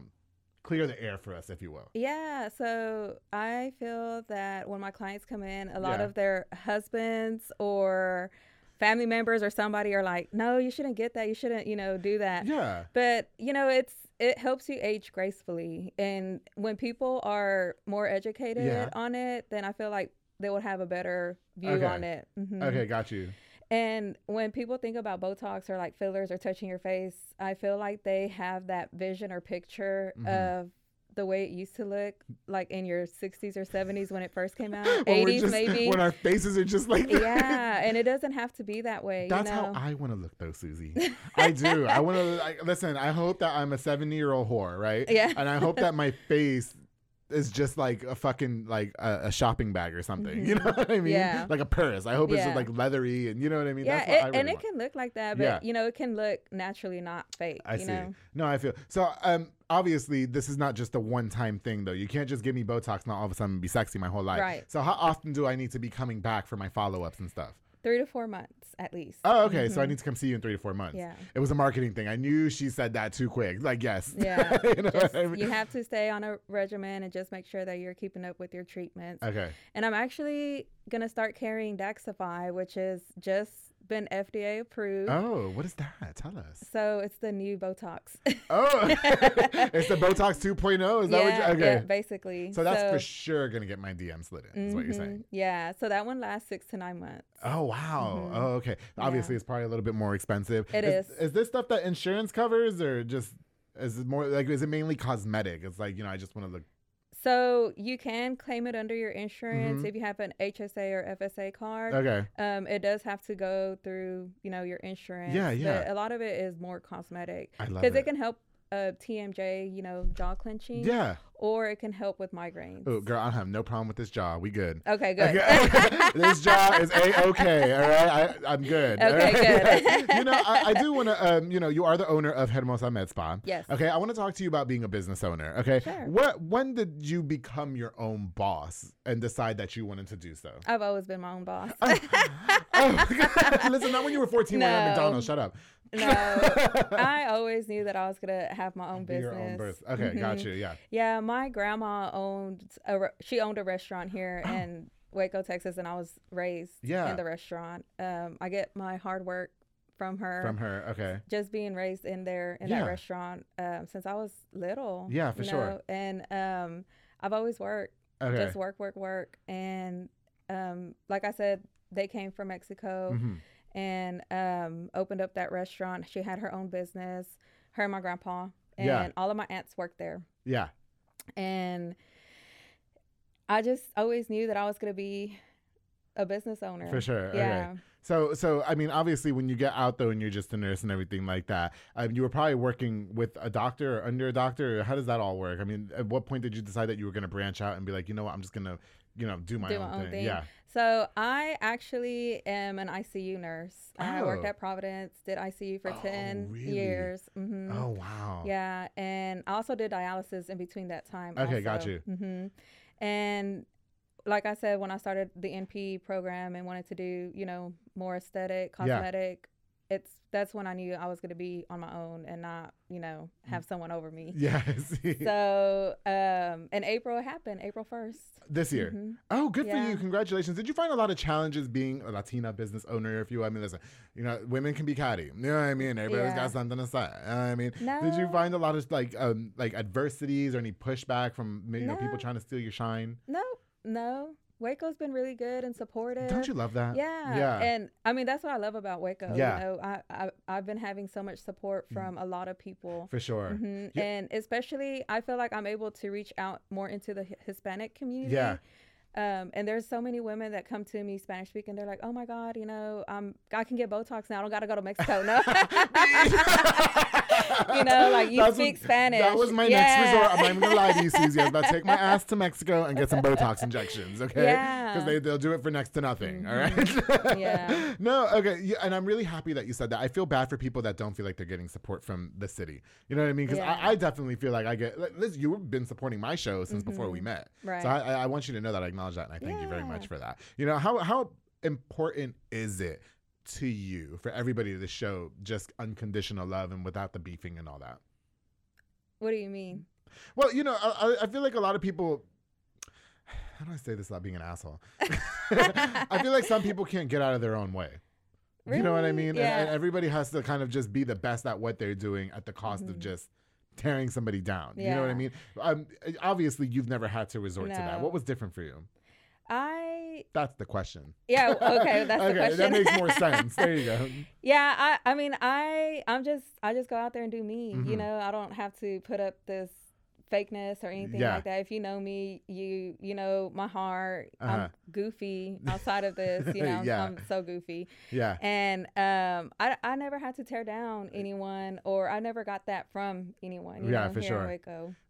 clear the air for us, if you will? Yeah, so I feel that when my clients come in, a lot Yeah. of their husbands or family members or somebody are like, "No, you shouldn't get that. You shouldn't, you know, do that." Yeah. But, you know, it's it helps you age gracefully. And when people are more educated Yeah. on it, then I feel like they would have a better view Okay. on it. Mhm. Okay, got you. And when people think about Botox or like fillers or touching your face, I feel like they have that vision or picture Mhm. of the way it used to look, like in your 60s or 70s when it first came out, 80s just- maybe. When our faces are just like that. yeah, and it doesn't have to be that way. That's you know? how I want to look, though, Susie. I do. I want to listen. I hope that I'm a 70 year old whore, right? Yeah. And I hope that my face is just like a fucking like a, a shopping bag or something. You know what I mean? Mm-hmm. Yeah. Like a purse. I hope it's Yeah. just like leathery and you know what I mean. yeah, That's what it, I really and it want. can look like that, but Yeah. you know, it can look naturally not fake. I you see. know? No, I feel so. Um, obviously, this is not just a one-time thing, though. You can't just give me Botox and all of a sudden be sexy my whole life. Right. So, how often do I need to be coming back for my follow-ups and stuff? Three to four months at least. Oh, okay. So I need to come see you in three to four months. Mm-hmm. Yeah. It was a marketing thing. I knew she said that too quick. Like, yes. Yeah, you know just- I mean? you have to stay on a regimen and just make sure that you're keeping up with your treatments. Okay. And I'm actually gonna start carrying Daxxify, which is just been FDA approved. Oh, what is that? Tell us. So it's the new Botox. Oh, it's the Botox 2.0. Is that what you, okay. yeah, basically. so that's for sure going to get my DM slid in, is what you're saying. Yeah, so that one lasts six to nine months. Oh, wow. Oh, okay. Obviously, it's probably a little bit more expensive. Mm-hmm. It is. is. Is this stuff that insurance covers or just is it more like, is it mainly cosmetic? It's like, you know, I just want to look. So you can claim it under your insurance Mhm. if you have an HSA or FSA card. Okay. Um, it does have to go through, you know, your insurance. Yeah, yeah. But a lot of it is more cosmetic I love because it. it can help uh, TMJ, you know, jaw clenching. Yeah. Or it can help with migraines. Oh, girl, I have no problem with this jaw. We good. Okay, good. Okay. this jaw is a okay. All right, I, I'm good. Okay, right? good. you know, I, I do want to. Um, you know, you are the owner of Hermosa Med Spa. Yes. Okay, I want to talk to you about being a business owner. Okay. Sure. What? When did you become your own boss and decide that you wanted to do so? I've always been my own boss. oh, listen, not when you were 14 working at No. McDonald's. Shut up. No, I always knew that I was gonna have my own Be business. your own birth. Okay, got Mhm. you. Yeah. Yeah, my grandma owned a re- she owned a restaurant here in Waco, Texas, and I was raised Yeah. in the restaurant. Um, I get my hard work from her. From her. Okay. Just being raised in there in Yeah. that restaurant um, since I was little. Yeah, for you sure. And um, I've always worked, Okay. just work, work, work, and um, like I said, they came from Mexico Mhm. And um, opened up that restaurant. She had her own business. Her and my grandpa and Yeah. all of my aunts worked there Yeah. and I just always knew that I was going to be a business owner. For sure. Okay. Yeah. So, so I mean, obviously, when you get out though, and you're just a nurse and everything like that, um, you were probably working with a doctor or under a doctor. Or how does that all work? I mean, at what point did you decide that you were going to branch out and be like, you know what, I'm just gonna, you know, do my, Do own, my own thing. thing. Yeah. So I actually am an ICU nurse. Oh. I worked Oh. at Providence, did ICU for Oh, 10 really? years. hmm Oh wow. Yeah. And I also did dialysis in between that time. Okay, got you. hmm And like I said, when I started the NP program and wanted to do, you know, more aesthetic, cosmetic, it's that's when I knew I was going to be on my own and not, you know, have someone over me. Yes. So, um, in April it happened, April 1st. this year. Mhm. Oh, good for you! Congratulations. Did you find a lot of challenges being a Latina business owner? If you, I mean, listen, you know, women can be catty. You know what I mean? Everybody's Yeah. got something to say. You know I mean, did you find a lot of like, um, like adversities or any pushback from you know people trying to steal your shine? No, no. Waco's been really good and supportive. Don't you love that? Yeah. Yeah. And I mean, that's what I love about Waco. Yeah. You know, I, I, I've been having so much support from a lot of people. For sure. hmm Yeah. And especially, I feel like I'm able to reach out more into the Hispanic community. Yeah. Um, and there's so many women that come to me Spanish speaking. They're like, "Oh my God, you know, um, I can get Botox now. I don't got to go to Mexico." No, you know, like you That's speak what- Spanish. That was my Yeah. next resort. I'm not even gonna lie to you, Susie. I was about to take my ass to Mexico and get some Botox injections. Okay. Yeah. Because they they'll do it for next to nothing. all right. Yeah. no. Okay. Yeah, and I'm really happy that you said that. I feel bad for people that don't feel like they're getting support from the city. You know what I mean? Because Yeah. I, I definitely feel like I get. Like, Liz, you've been supporting my show since before we met. Mm-hmm. Right. So I, I I want you to know that I acknowledge that, and I thank you very much for that. You know how how important is it? To you, for everybody to show just unconditional love and without the beefing and all that. What do you mean? Well, you know, I, I- feel like a lot of people. How do I say this without being an asshole? I feel like some people can't get out of their own way. You know what I mean? Yeah. And, everybody has to kind of just be the best at what they're doing at the cost of Mhm. just tearing somebody down. You know what I mean? Um, obviously, you've never had to resort to that. What was different for you? I That's the question. yeah okay that's the question. that makes more sense. There you go. yeah, I I mean I I'm just I just go out there and do me. Mhm. You know, I don't have to put up this fakeness or anything Yeah. like that. If you know me, you you know my heart. Uh-huh. I'm goofy outside of this. You know, Yeah. I'm so goofy. Yeah. And um, I I never had to tear down anyone, or I never got that from anyone. You Yeah, know, for sure.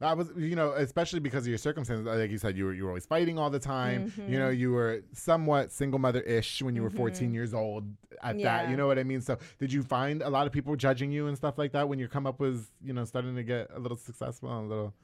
I was, you know, especially because of your circumstances. Like you said, you were you were always fighting all the time. You know, you were somewhat single mother ish when you were 14 years old. At that, you know what I mean. So, did you find a lot of people judging you and stuff like that when your come up was, you know, starting to get a little successful, and a little?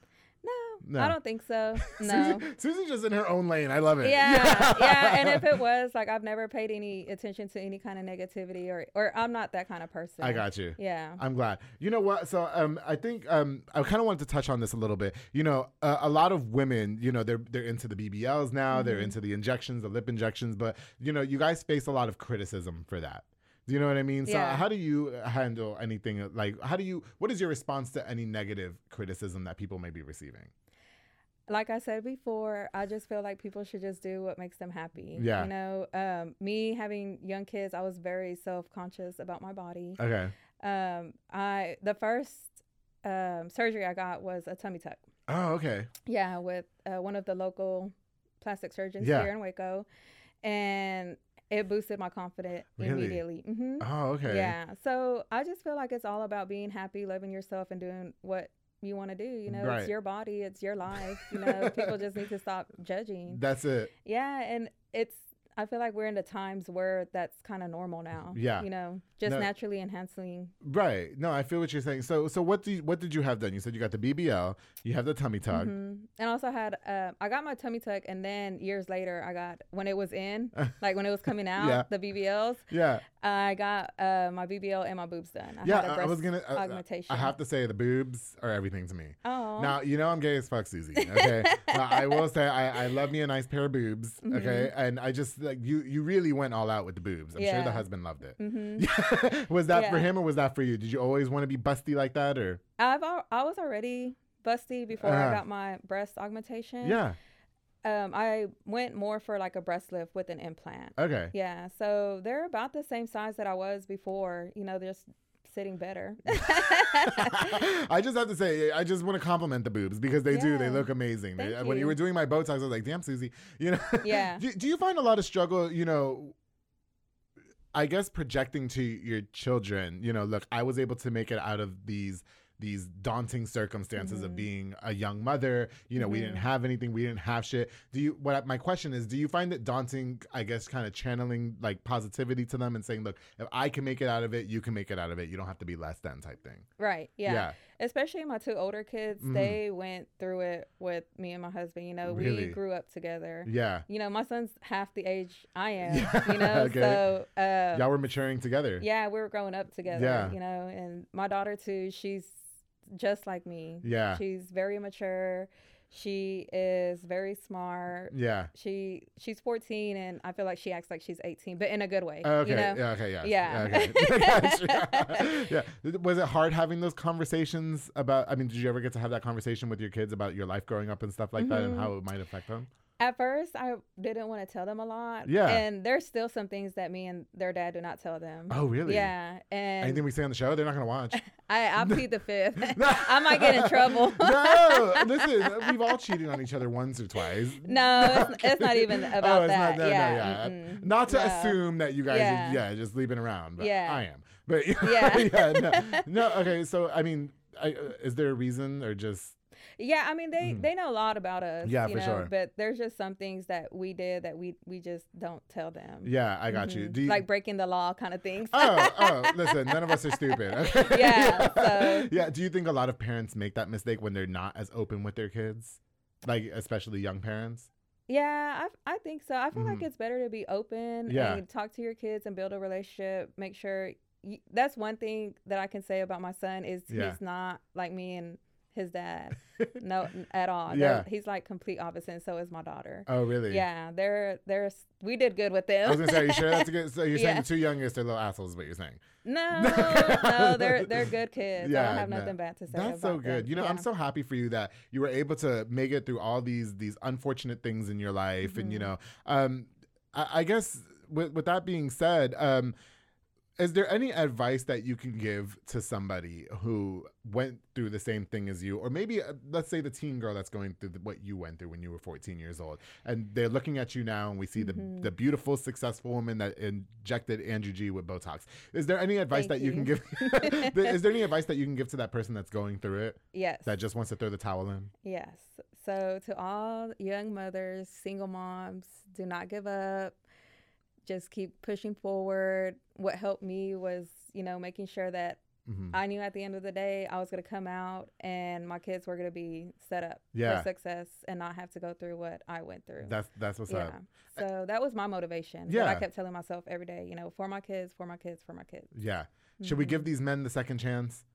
No. I don't think so. No. Susie, Susie's just in her own lane. I love it. yeah, yeah. And if it was like I've never paid any attention to any kind of negativity or or I'm not that kind of person. I got you. Yeah. I'm glad. You know what? So um, I think um, I kind of wanted to touch on this a little bit. You know, uh, a lot of women, you know, they're they're into the BBLs now. They're into the injections, the lip injections. But you know, you guys face a lot of criticism for that. Do you know what I mean? So Yeah. how do you handle anything like? How do you? What is your response to any negative criticism that people may be receiving? Like I said before, I just feel like people should just do what makes them happy. Yeah. You know, um, me having young kids, I was very self conscious about my body. Okay. Um, I the first um, surgery I got was a tummy tuck. Oh, okay. Yeah, with uh, one of the local plastic surgeons Yeah. here in Waco, and it boosted my confidence Really? immediately. hmm Oh, okay. Yeah. So I just feel like it's all about being happy, loving yourself, and doing what you want to do. You know, Right. it's your body, it's your life. You know, people just need to stop judging. That's it. Yeah, and it's. I feel like we're in the times where that's kind of normal now. Yeah. You know, just No. naturally enhancing. Right. No, I feel what you're saying. So, so what do you, what did you have done? You said you got the BBL, you have the tummy tuck. Mhm. And also had uh, I got my tummy tuck, and then years later, I got when it was in, like when it was coming out, Yeah. the BBLs. Yeah. I got uh, my BBL and my boobs done. I yeah. I, was gonna. uh, augmentation. I have to say the boobs are everything to me. Oh. Now you know I'm gay as fuck, Susie. Okay, Now, I will say I, I love me a nice pair of boobs. Okay, and I just like you you really went all out with the boobs. I'm sure the Mm-hmm. Husband loved it. hmm was that for him or was that for you? Did you always want to be busty like that or? I've al- I was already busty before Uh-huh. I got my breast augmentation. Yeah. Um, I went more for like a breast lift with an implant. Okay. Yeah, so they're about the same size that I was before. You know, they're just sitting better. I just have to say, I just want to compliment the boobs because they do. They look amazing. They- Thank when you you. were doing my Botox, I was like, damn, Susie. You know? Yeah. do, do you find a lot of struggle, you know, I guess projecting to your children, you know, look, I was able to make it out of these these daunting circumstances of Mhm. being a young mother. You know, we didn't Mhm. have anything, we didn't have shit. Do you what my question is, do you find it daunting, I guess, kind of channeling like positivity to them and saying, look, if I can make it out of it, you can make it out of it. You don't have to be less than type thing. right. Yeah. Yeah. Especially my two older kids, Mhm. they went through it with me and my husband. You know, Really? we grew up together. Yeah. You know, my son's half the age I am. Yeah, You know, okay. so uh, Y'all were maturing together. yeah, we were growing up together. Yeah. You know, and my daughter too. She's just like me. Yeah. She's very mature. She is very smart. Yeah. She she's 14 and I feel like she acts like she's 18, but in a good way. Okay. You know? Yeah. Okay. Yeah. Yeah. Okay. Yeah. Was it hard having those conversations about? I mean, did you ever get to have that conversation with your kids about your life growing up and stuff like mm-hmm. that, and how it might affect them? At first, I didn't want to tell them a lot. Yeah. And there's still some things that me and their dad do not tell them. Oh, really? Yeah. And Anything we say on the show, they're not gonna watch. I, I plead the fifth. I might get in trouble. no, listen, we've all cheated on each other once or twice. No, it's, it's not even about oh, it's that. not. No, yeah. no, yeah. mm-mm. Not to No. assume that you guys, Yeah. are, yeah, just leaving around. But Yeah. I am. But Yeah. yeah, no, no. Okay, so I mean, I, uh, is there a reason or just? Yeah, I mean they Mhm. they know a lot about us. Yeah, you for know, sure. But there's just some things that we did that we we just don't tell them. Yeah, I got you. Mhm. Do you like breaking the law kind of things. oh, oh, listen, none of us are stupid. Okay? Yeah, so- yeah. Do you think a lot of parents make that mistake when they're not as open with their kids, like especially young parents? Yeah, I, I think so. I feel Mhm. like it's better to be open Yeah. and talk to your kids and build a relationship. Make sure y that's one thing that I can say about my son is Yeah. he's not like me and his dad. no, at all. Yeah. They're- he's like complete opposite, and so is my daughter. Oh, really? Yeah, they're they're we did good with them. I was gonna say, are you sure that's a good? So you're saying the two youngest are little assholes, is what you're saying? no, no, they're they're good kids. I don't have no. nothing bad to say. That's so good. them. You know, I'm so happy for you that you were able to make it through all these these unfortunate things in your life, and you Mhm. know, um, I, I guess with with that being said, um, is there any advice that you can give to somebody who went through the same thing as you, or maybe uh, let's say the teen girl that's going through the, what you went through when you were 14 years old, and they're looking at you now, and we see Mhm. the the beautiful, successful woman that injected Andrew G with Botox. Is there any advice Thank that you, can give? is there any advice that you can give to that person that's going through it? Yes. that just wants to throw the towel in. Yes. So to all young mothers, single moms, do not give up. Just keep pushing forward. What helped me was, you know, making sure that Mhm. I knew at the end of the day I was going to come out and my kids were going to be set up Yeah. for success and not have to go through what I went through. That's that's what's yeah. up. So that was my motivation. Yeah. That I kept telling myself every day, you know, for my kids, for my kids, for my kids. Yeah. Should we give these men the second chance?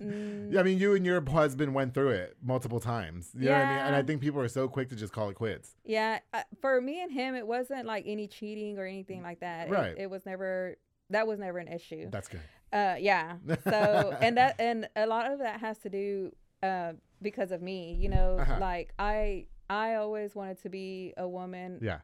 Mm, Yeah, I mean, you and your husband went through it multiple times. You know what I mean? And I think people are so quick to just call it quits. Yeah, uh, for me and him, it wasn't like any cheating or anything like that. It- Right. It, was never that was never an issue. That's good. Uh, yeah. So and that and a lot of that has to do uh, because of me. You know, Uh-huh. like I I always wanted to be a woman Yeah.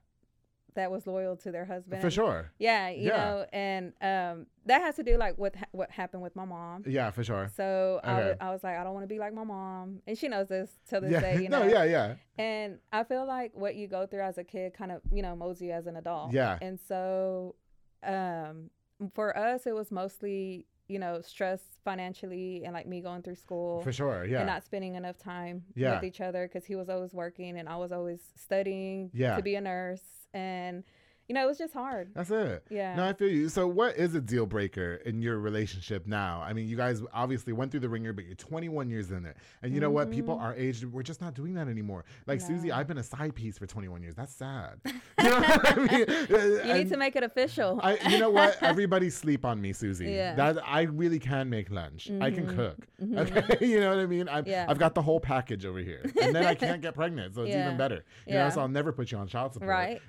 That was loyal to their husband. For sure. Yeah, you Yeah. know, and um, that has to do like with ha- what happened with my mom. Yeah, for sure. So I, Okay. wa- I was like, I don't want to be like my mom, and she knows this till this Yeah. day. You know, no, yeah, yeah. and I feel like what you go through as a kid kind of, you know, molds you as an adult. Yeah. And so, um, for us, it was mostly, you know, stress financially and like me going through school For sure. Yeah. and not spending enough time Yeah. with each other because he was always working and I was always studying Yeah. to be a nurse. And, you know, it was just hard. That's it. Yeah. No, I feel you. So, what is a deal breaker in your relationship now? I mean, you guys obviously went through the ringer, but you're 21 years in it. And you know what? People our age, we're just not doing that anymore. Like, Susie, Mm-hmm. I've been a side piece for 21 years. That's sad. You know I mean? You need to make it official. I, you know what? Everybody sleep on me, Susie. Yeah. That I really can make lunch. I can Mhm. cook. Mhm. Okay, you know what I mean. I've, Yeah. I've got the whole package over here, and then I can't get pregnant, so it's Yeah. even better. You know, Yeah. so I'll never put you on child support. Right.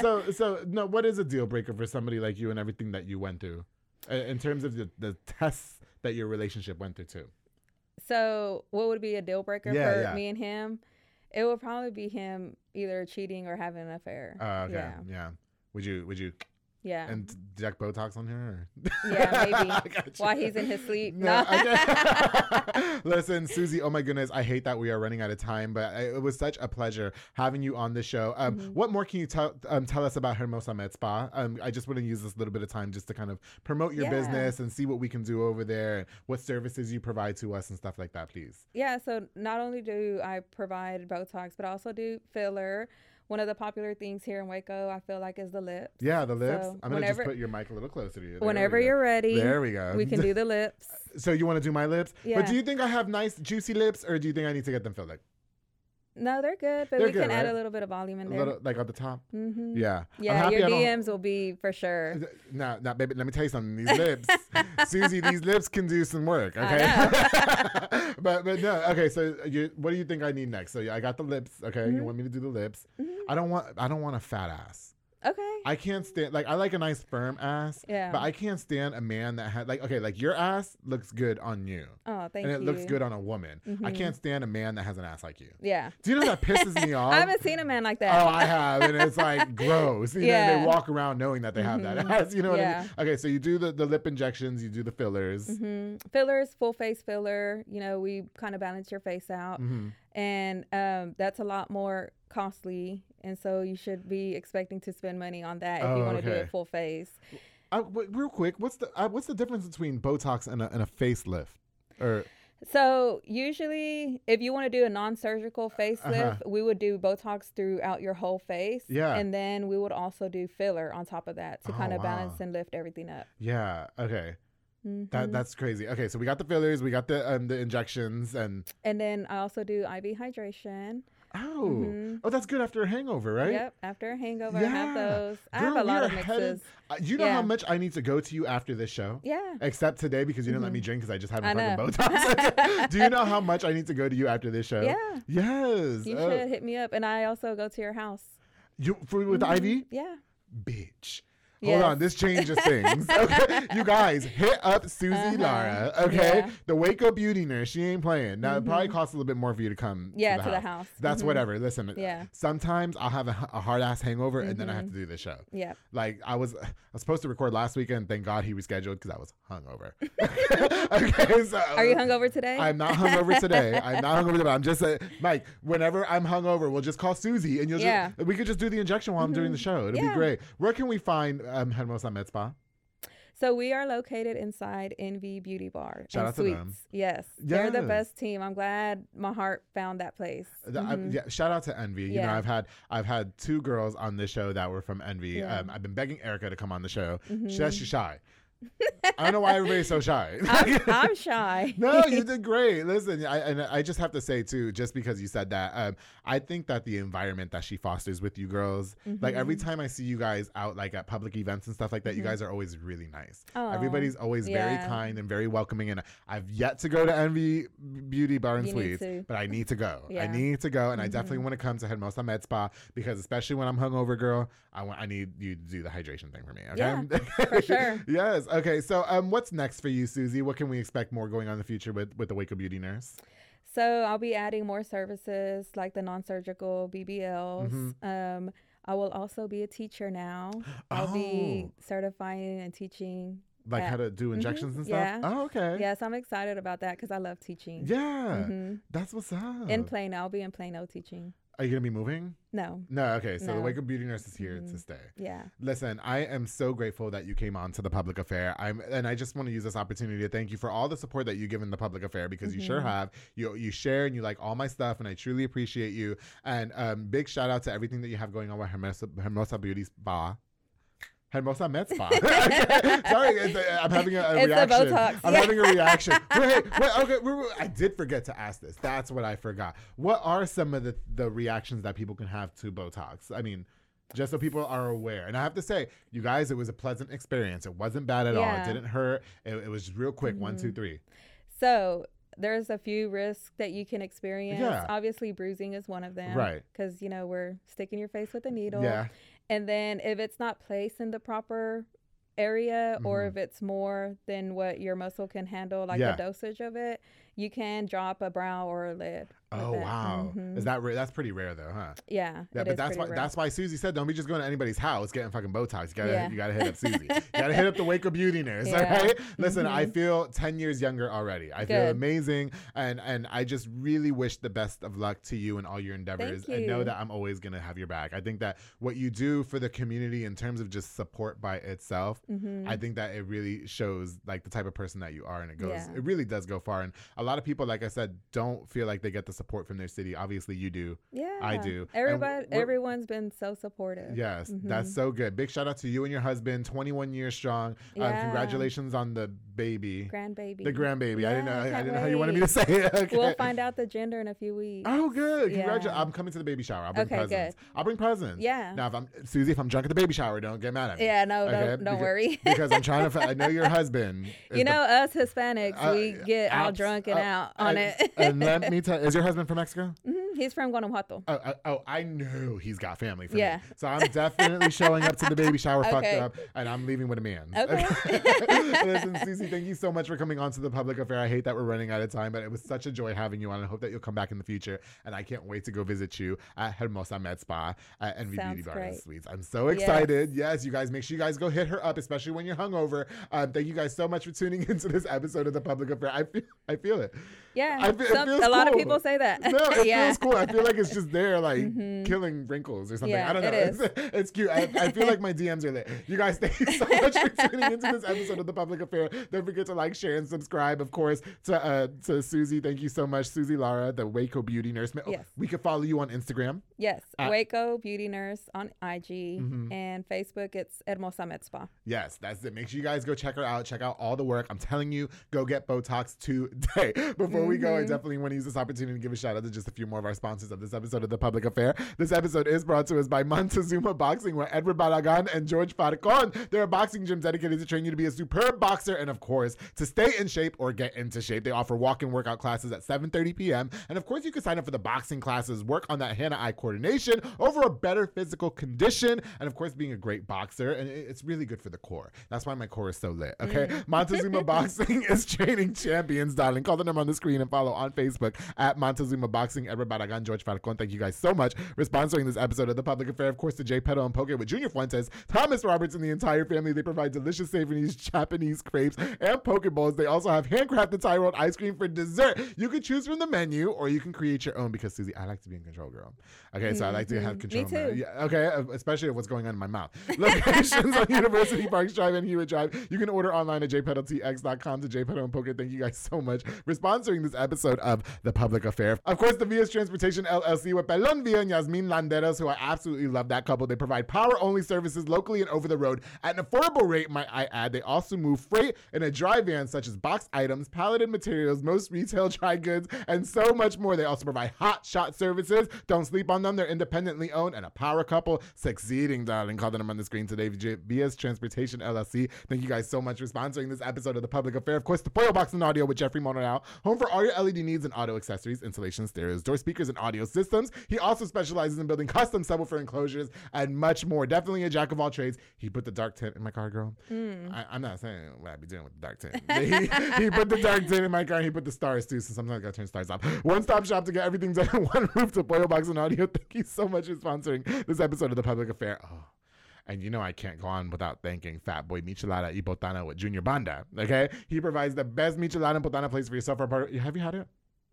so, so no. What is a deal breaker for somebody like you and everything that you went through, in terms of the, the tests that your relationship went through too? So, what would be a deal breaker Yeah, for yeah. me and him? It would probably be him either cheating or having an affair. Uh, okay. Yeah. Yeah. Would you? Would you? Yeah. And inject Botox on her? Or? Yeah, maybe. While he's in his sleep. No, No. Listen, Susie. Oh my goodness, I hate that we are running out of time, but I- it was such a pleasure having you on the show. Um, Mm-hmm. What more can you tell um, tell us about Hermosa Med Spa? Um, I just want to use this little bit of time just to kind of promote your Yeah. business and see what we can do over there, what services you provide to us, and stuff like that. Please. yeah. So, not only do I provide Botox, but I also do filler. One of the popular things here in Waco, I feel like, is the lips. Yeah, the lips. So I'm gonna just put your mic a little closer to you. There Whenever you're ready, There we go. we can do the lips. So you want to do my lips? Yeah. But do you think I have nice juicy lips, or do you think I need to get them filled? No, they're good, but They're we can good, add a little bit of volume in there. little, like at the top? hmm Yeah. Yeah, your DMs will be for sure. Now, now, baby, let me tell you something. These lips, Susie, these lips can do some work. Okay. but but no. Okay. So you, what do you think I need next? So yeah, I got the lips. Okay. Mm-hmm. You want me to do the lips? I don't want. I don't want a fat ass. Okay. I can't stand like I like a nice firm ass. Yeah. But I can't stand a man that had like okay like your ass looks good on you. Oh, thank and you. And it looks good on a woman. I Mhm. can't stand a man that has an ass like you. Yeah. Do you know that pisses me off? I haven't seen a man like that. Oh, I have, and it's like gross. You know, Yeah. they walk around knowing that they have that Mhm. ass. You know what I Yeah. mean? Okay, so you do the, the lip injections, you do the fillers. hmm Fillers, full face filler. You know, we kind of balance your face out, Mhm. and um, that's a lot more costly. And so you should be expecting to spend money on that if Oh, you want to do okay. it full face. Uh, wait, real quick, what's the uh, what's the difference between Botox and a, and a facelift? Or So usually, if you want to do a non-surgical facelift, Uh-huh. we would do Botox throughout your whole face. Yeah. And then we would also do filler on top of that to Oh, kind of wow. balance and lift everything up. yeah, okay, Mhm. that that's crazy. Okay, so we got the fillers, we got the um the injections, and and then I also do IV hydration. Oh, Mhm. oh, that's good after a hangover, right? Yep. After a hangover, I have Yeah. those. I Girl, have a lot of headed- mixes. Uh, you know how much I need to go to you after this show? Yeah. Except today because you didn't let me drink because I just had my fucking. Botox. Do you know how much I need to go to you after this show? Yeah. Yes. You Oh. should hit me up, and I also go to your house. You for, with the Mhm. IV? Yeah. Bitch. Hold on, this changes things. Okay, you guys hit up Susie Uh-huh. Lara. Okay, Yeah. the Waco beauty nurse. She ain't playing. Now it probably Mhm. costs a little bit more for you to come. Yeah, to to the the house. house. That's Mhm. whatever. Listen, Yeah. sometimes I'll have a, a hard ass hangover and then I have to Mhm. do the show. Yeah. Like I was, I was supposed to record last weekend. Thank God he rescheduled because I was hungover. okay, so Are you hungover today? I'm not hungover today. I'm not hungover today. I'm just uh, Mike. Whenever I'm hungover, we'll just call Susie and you'll Yeah. just we could just do the injection while I'm doing the show. It'll be great. Where can we find um, Hermosa Med Spa? So we are located inside Envy Beauty Bar. Shout and out to Suites. them. Yes, they're the best team. I'm glad my heart found that place. The- I- yeah, shout out to Envy. You know, I've had I've had two girls on this show that were from Envy. Yeah. Um, I've been begging Erica to come on the show. She Mhm. says she's shy. I don't know why everybody's so shy. I'm, I'm shy. no, you did great. Listen, I, and I just have to say too, just because you said that, um, I think that the environment that she fosters with you girls, like every Mm-hmm. time I see you guys out, like at public events and stuff like that, you guys are always really nice. Aw, Everybody's always very kind and very welcoming. And I've yet to go to Envy Beauty Bar and You Suites, but I need to go. I need to go, and I definitely Mhm. want to come to Hermosa Med Spa because, especially when I'm hungover, girl, I want I need you to do the hydration thing for me. Okay? Yeah, for sure. yes. Okay. So, um, what's next for you, Susie? What can we expect more going on in the future with with the Waco Beauty Nurse? So I'll be adding more services like the non-surgical BBLs. Mm-hmm. Um, I will also be a teacher now. I'll be Oh. certifying and teaching. Like Yeah. how to do Mhm. injections and stuff. Yeah. Oh, okay. Yes, I'm excited about that because I love teaching. Yeah. hmm That's what's up. In Plano, I'll be in Plano teaching. Are you gonna be moving? No, No. Okay. So the No. Waco Beauty Nurse is here to Mhm. stay. yeah. Listen, I am so grateful that you came on to the public affair. I'm and I just want to use this opportunity to thank you for all the support that you give in the public affair because you sure Mhm. have. You you share and you like all my stuff and I truly appreciate you. And um big shout out to everything that you have going on with Hermosa, Hermosa Beauty Spa. Hermosa Med Spa. Sorry, a- I'm having a, a reaction. I'm yeah. having a reaction. Wait, wait, okay. wait, I did forget to ask this. That's what I forgot. What are some of the, the reactions that people can have to Botox? I mean, just so people are aware. And I have to say, you guys, it was a pleasant experience. It wasn't bad at all. It didn't hurt. It, it was real quick. One, two, Mhm. three. So there's a few risks that you can experience. Yeah. Obviously, bruising is one of them. Right. Because, you know, we're sticking your face with a needle. Yeah. And then if it's not placed in the proper area or Mhm. if it's more than what your muscle can handle, like Yeah. the dosage of it, you can drop a brow or a lid. Oh that. wow. Mhm. Is that that's pretty rare though, huh? Yeah. Yeah, but that's why rare. that's why Susie said don't be just going to anybody's house getting fucking Botox. You gotta Yeah. you gotta hit up Susie. you gotta hit up the Waco Beauty Nurse. Yeah. All right. Listen, I Mhm. feel ten years younger already. I feel Good. amazing, and and I just really wish the best of luck to you and all your endeavors. Thank And know that I'm always gonna have your back. I think that what you do for the community in terms of just support by itself. Mhm. I think that it really shows like the type of person that you are, and it goes, Yeah. it really does go far. And a lot of people, like I said, don't feel like they get the support from their city. Obviously, you do. yeah. I do. Everybody, everyone's been so supportive. Yes, that's Mhm. so good. Big shout out to you and your husband, 21 years strong. Um, Yeah. congratulations on the baby, Grandbaby. the grandbaby. I didn't know. Yeah, I didn't know how you wanted me to say it. Okay. We'll find out the gender in a few weeks. Oh, good. Yeah. Congratulations. I'm coming to the baby shower. I'll bring Okay, presents. I'll bring presents. Yeah. Now, if I'm Susie, if I'm drunk at the baby shower, don't get mad at me. Yeah, no, Okay? don't, don't Because- worry. because I'm trying to. I know your husband. you the- know, us Hispanics, Uh, we get all abs- drunk and uh, out on and- it. and let me tell. Is your husband from Mexico? Mhm, He's from Guanajuato. Oh, oh, oh, I know he's got family for Yeah. me. So I'm definitely showing up to the baby shower fucked up, and I'm leaving with a man. Okay. Listen, Cece, thank you so much for coming on to the public affair. I hate that we're running out of time, but it was such a joy having you on. I hope that you'll come back in the future, and I can't wait to go visit you at Hermosa Med Spa at Envy Beauty Bar and. Suites. I'm so excited. Yes. you guys, make sure you guys go hit her up, especially when you're hungover. Um, thank you guys so much for tuning into this episode of the public affair. I feel, I feel it. Yeah. I it some- a lot of people say that. No, it yeah. feels cool. I feel like it's just there, like Mhm. killing wrinkles or something. Yeah, I don't know. it It's, it's cute. I, I feel like my DMs are lit. You guys, thank you so much for tuning into this episode of the Public Affair. Don't forget to like, share, and subscribe. Of course, to uh, to Susie. Thank you so much, Susie Lara, the Waco Beauty Nurse. Oh, Yes. We can follow you on Instagram. Yes. Uh, Waco Beauty Nurse on IG Mhm. and Facebook. It's Hermosa Med Spa. Yes, that's it. Make sure you guys go check her out. Check out all the work. I'm telling you, go get Botox today. Before we go, I Mhm. definitely want to use this opportunity to give a shout out to just a few more of our sponsors of this episode of The Public Affair. This episode is brought to us by Montezuma Boxing, where Edward Balagan and George Falcon. They're a boxing gym dedicated to train you to be a superb boxer and, of course, to stay in shape or get into shape. They offer walk-in workout classes at 7.30 p.m. And, of course, you can sign up for the boxing classes, work on that hand-eye coordination, over a better physical condition, and, of course, being a great boxer. And it's really good for the core. That's why my core is so lit, okay? Montezuma Boxing is training champions, darling. Call the number on the screen and follow on Facebook at Montezuma Boxing. Edward Baragan, George Falcon. Thank you guys so much for sponsoring this episode of The Public Affair. Of course, to Jay Pedo and Poke with Junior Fuentes, Thomas Roberts, and the entire family. They provide delicious savory Japanese crepes and poke bowls. They also have handcrafted Thai rolled ice cream for dessert. You can choose from the menu or you can create your own because, Susie, I like to be in control, girl. Okay, so I like to have Mhm. control. Me too. yeah, okay, uh, especially of what's going on in my mouth. Locations on University Park Drive and Hewitt Drive. You can order online at jpedaltx.com to jpedal and poke. Thank you guys so much for sponsoring this episode of The Public Affair. Of course, the Vias Transportation LLC with Villa and Yasmin Landeros, who I absolutely love that couple. They provide power only services locally and over the road at an affordable rate, might I add. They also move freight in a dry van, such as box items, palleted materials, most retail dry goods, and so much more. They also provide hot shot services. Don't sleep on them. They're independently owned and a power couple succeeding, darling. Call them on the screen today. Vias Transportation LLC. Thank you guys so much for sponsoring this episode of The Public Affair. Of course, the Pollo Box and Audio with Jeffrey Monreal. Home for all your LED needs and auto accessories, installation, stereos, door speakers, and audio systems. He also specializes in building custom subwoofer enclosures and much more. Definitely a jack of all trades. He put the dark tint in my car, girl. Mm. I, am not saying what I'd be doing with the dark tint. He, he put the dark tint in my car. And he put the stars too. So sometimes I gotta turn stars off. One stop shop to get everything done on one roof to Pollo Box and Audio. Thank you so much for sponsoring this episode of the Public Affair. Oh. And you know I can't go on without thanking Fat Boy Michelada y Botana with Junior Banda. Okay, he provides the best Michelada and Botana place for yourself. Have you had it?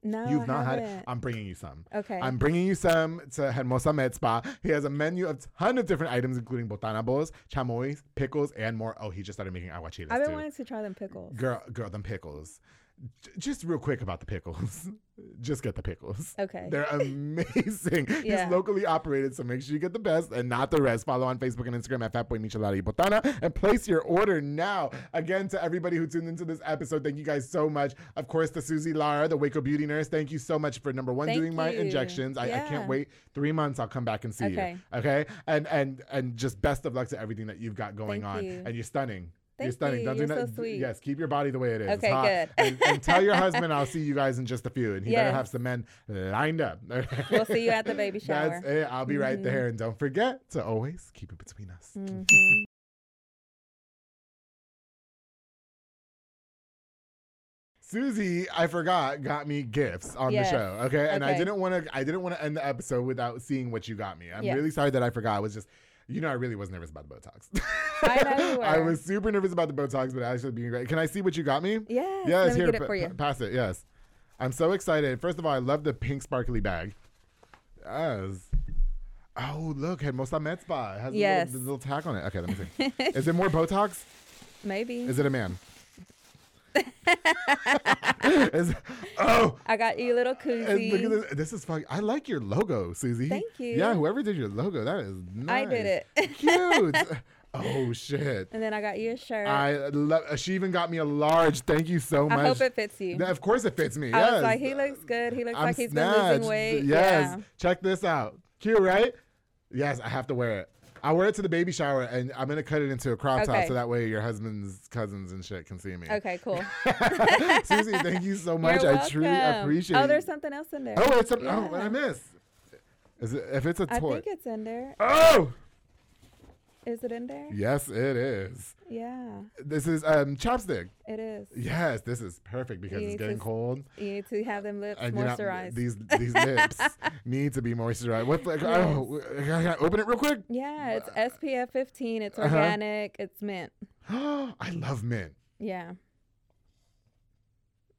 No, You've I not had it. I'm bringing you some. Okay. I'm bringing you some to Hermosa Med Spa. He has a menu of ton of different items, including botana bowls, chamoy, pickles, and more. Oh, he just started making aguachiles I've been too. wanting to try them pickles. Girl, girl, them pickles. Just real quick about the pickles. just get the pickles. Okay. They're amazing. Yeah. He's locally operated, so make sure you get the best and not the rest. Follow on Facebook and Instagram at Fatboy Michelada Botana and place your order now. Again, to everybody who tuned into this episode, thank you guys so much. Of course, to Susie Lara, the Waco Beauty Nurse, thank you so much for number one Thank doing my you. injections. I, I Yeah. can't wait. Three months, I'll come back and see Okay. you. Okay. And and and just best of luck to everything that you've got going Thank on. you. And you're stunning. You're Thank stunning. you. Don't You're do so not- sweet. Yes, keep your body the way it is. Okay, good. And, and tell your husband I'll see you guys in just a few, and he better have some men lined up. We'll see you at the baby shower. That's it. I'll be right Mhm. there, and don't forget to always keep it between us. Mhm. Susie, I forgot, got me gifts on Yes. the show. Okay, and I didn't want to. I didn't want to end the episode without seeing what you got me. I'm Yes. really sorry that I forgot. I was just. You know, I really was nervous about the Botox. I know you I was super nervous about the Botox, but I actually being great. Can I see what you got me? Yes, Yes, here, it pa- for you. pa- pass it. Yes, I'm so excited. First of all, I love the pink sparkly bag. Yes. Oh, look, Hermosa Med Spa. It has a Yes. little, the little tag on it. Okay, let me see. Is it more Botox? Maybe. Is it a man? Oh, I got you a little koozie. look at this. This is fucking. I like your logo, Susie. Thank you. Yeah, whoever did your logo, that is nice. I did it. Cute. oh shit. And then I got you a shirt. I love. She even got me a large. Thank you so much. I hope it fits you. Of course, it fits me. I yes. was like, he looks good. He looks I'm like he's been losing weight. Yes. Yeah. Check this out. Cute, right? Yes, I have to wear it. I wear it to the baby shower, and I'm gonna cut it into a crop top so that way your husband's cousins and shit can see me. Okay, cool. Susie, thank you so much. You're I truly welcome. Oh, appreciate. Oh, there's something else in there. Oh, it's a, oh, what I miss? Is it if it's a toy? I think it's in there. oh, Is it in there? yes, it is. Yeah, This is um ChapStick. it is. Yes, this is perfect because You it's getting to- cold. You need to have them lips And you're not- moisturized. these these lips need to be moisturized. What? Like, oh, can I open it real quick. yeah, it's SPF 15. It's Uh-huh. organic. It's mint. I love mint. Yeah.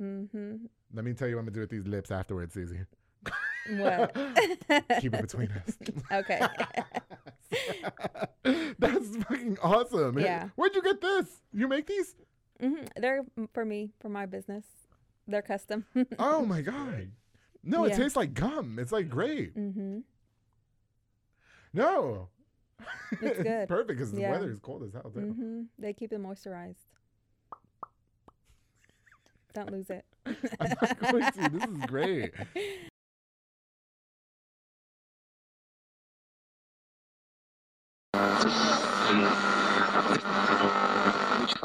Mm-hmm. Let me tell you what I'm gonna do with these lips afterwards, Susie. What? Keep it between us. okay. That's fucking awesome. Yeah. Where'd you get this? You make these? hmm They're for me, for my business. They're custom. Oh my god. No, it Yeah. tastes like gum. It's like great. mm-hmm. No. It's good. perfect because the Yeah. weather is cold as hell. Too. Mm-hmm. They keep it moisturized. Don't lose it. I'm not going to. This is great.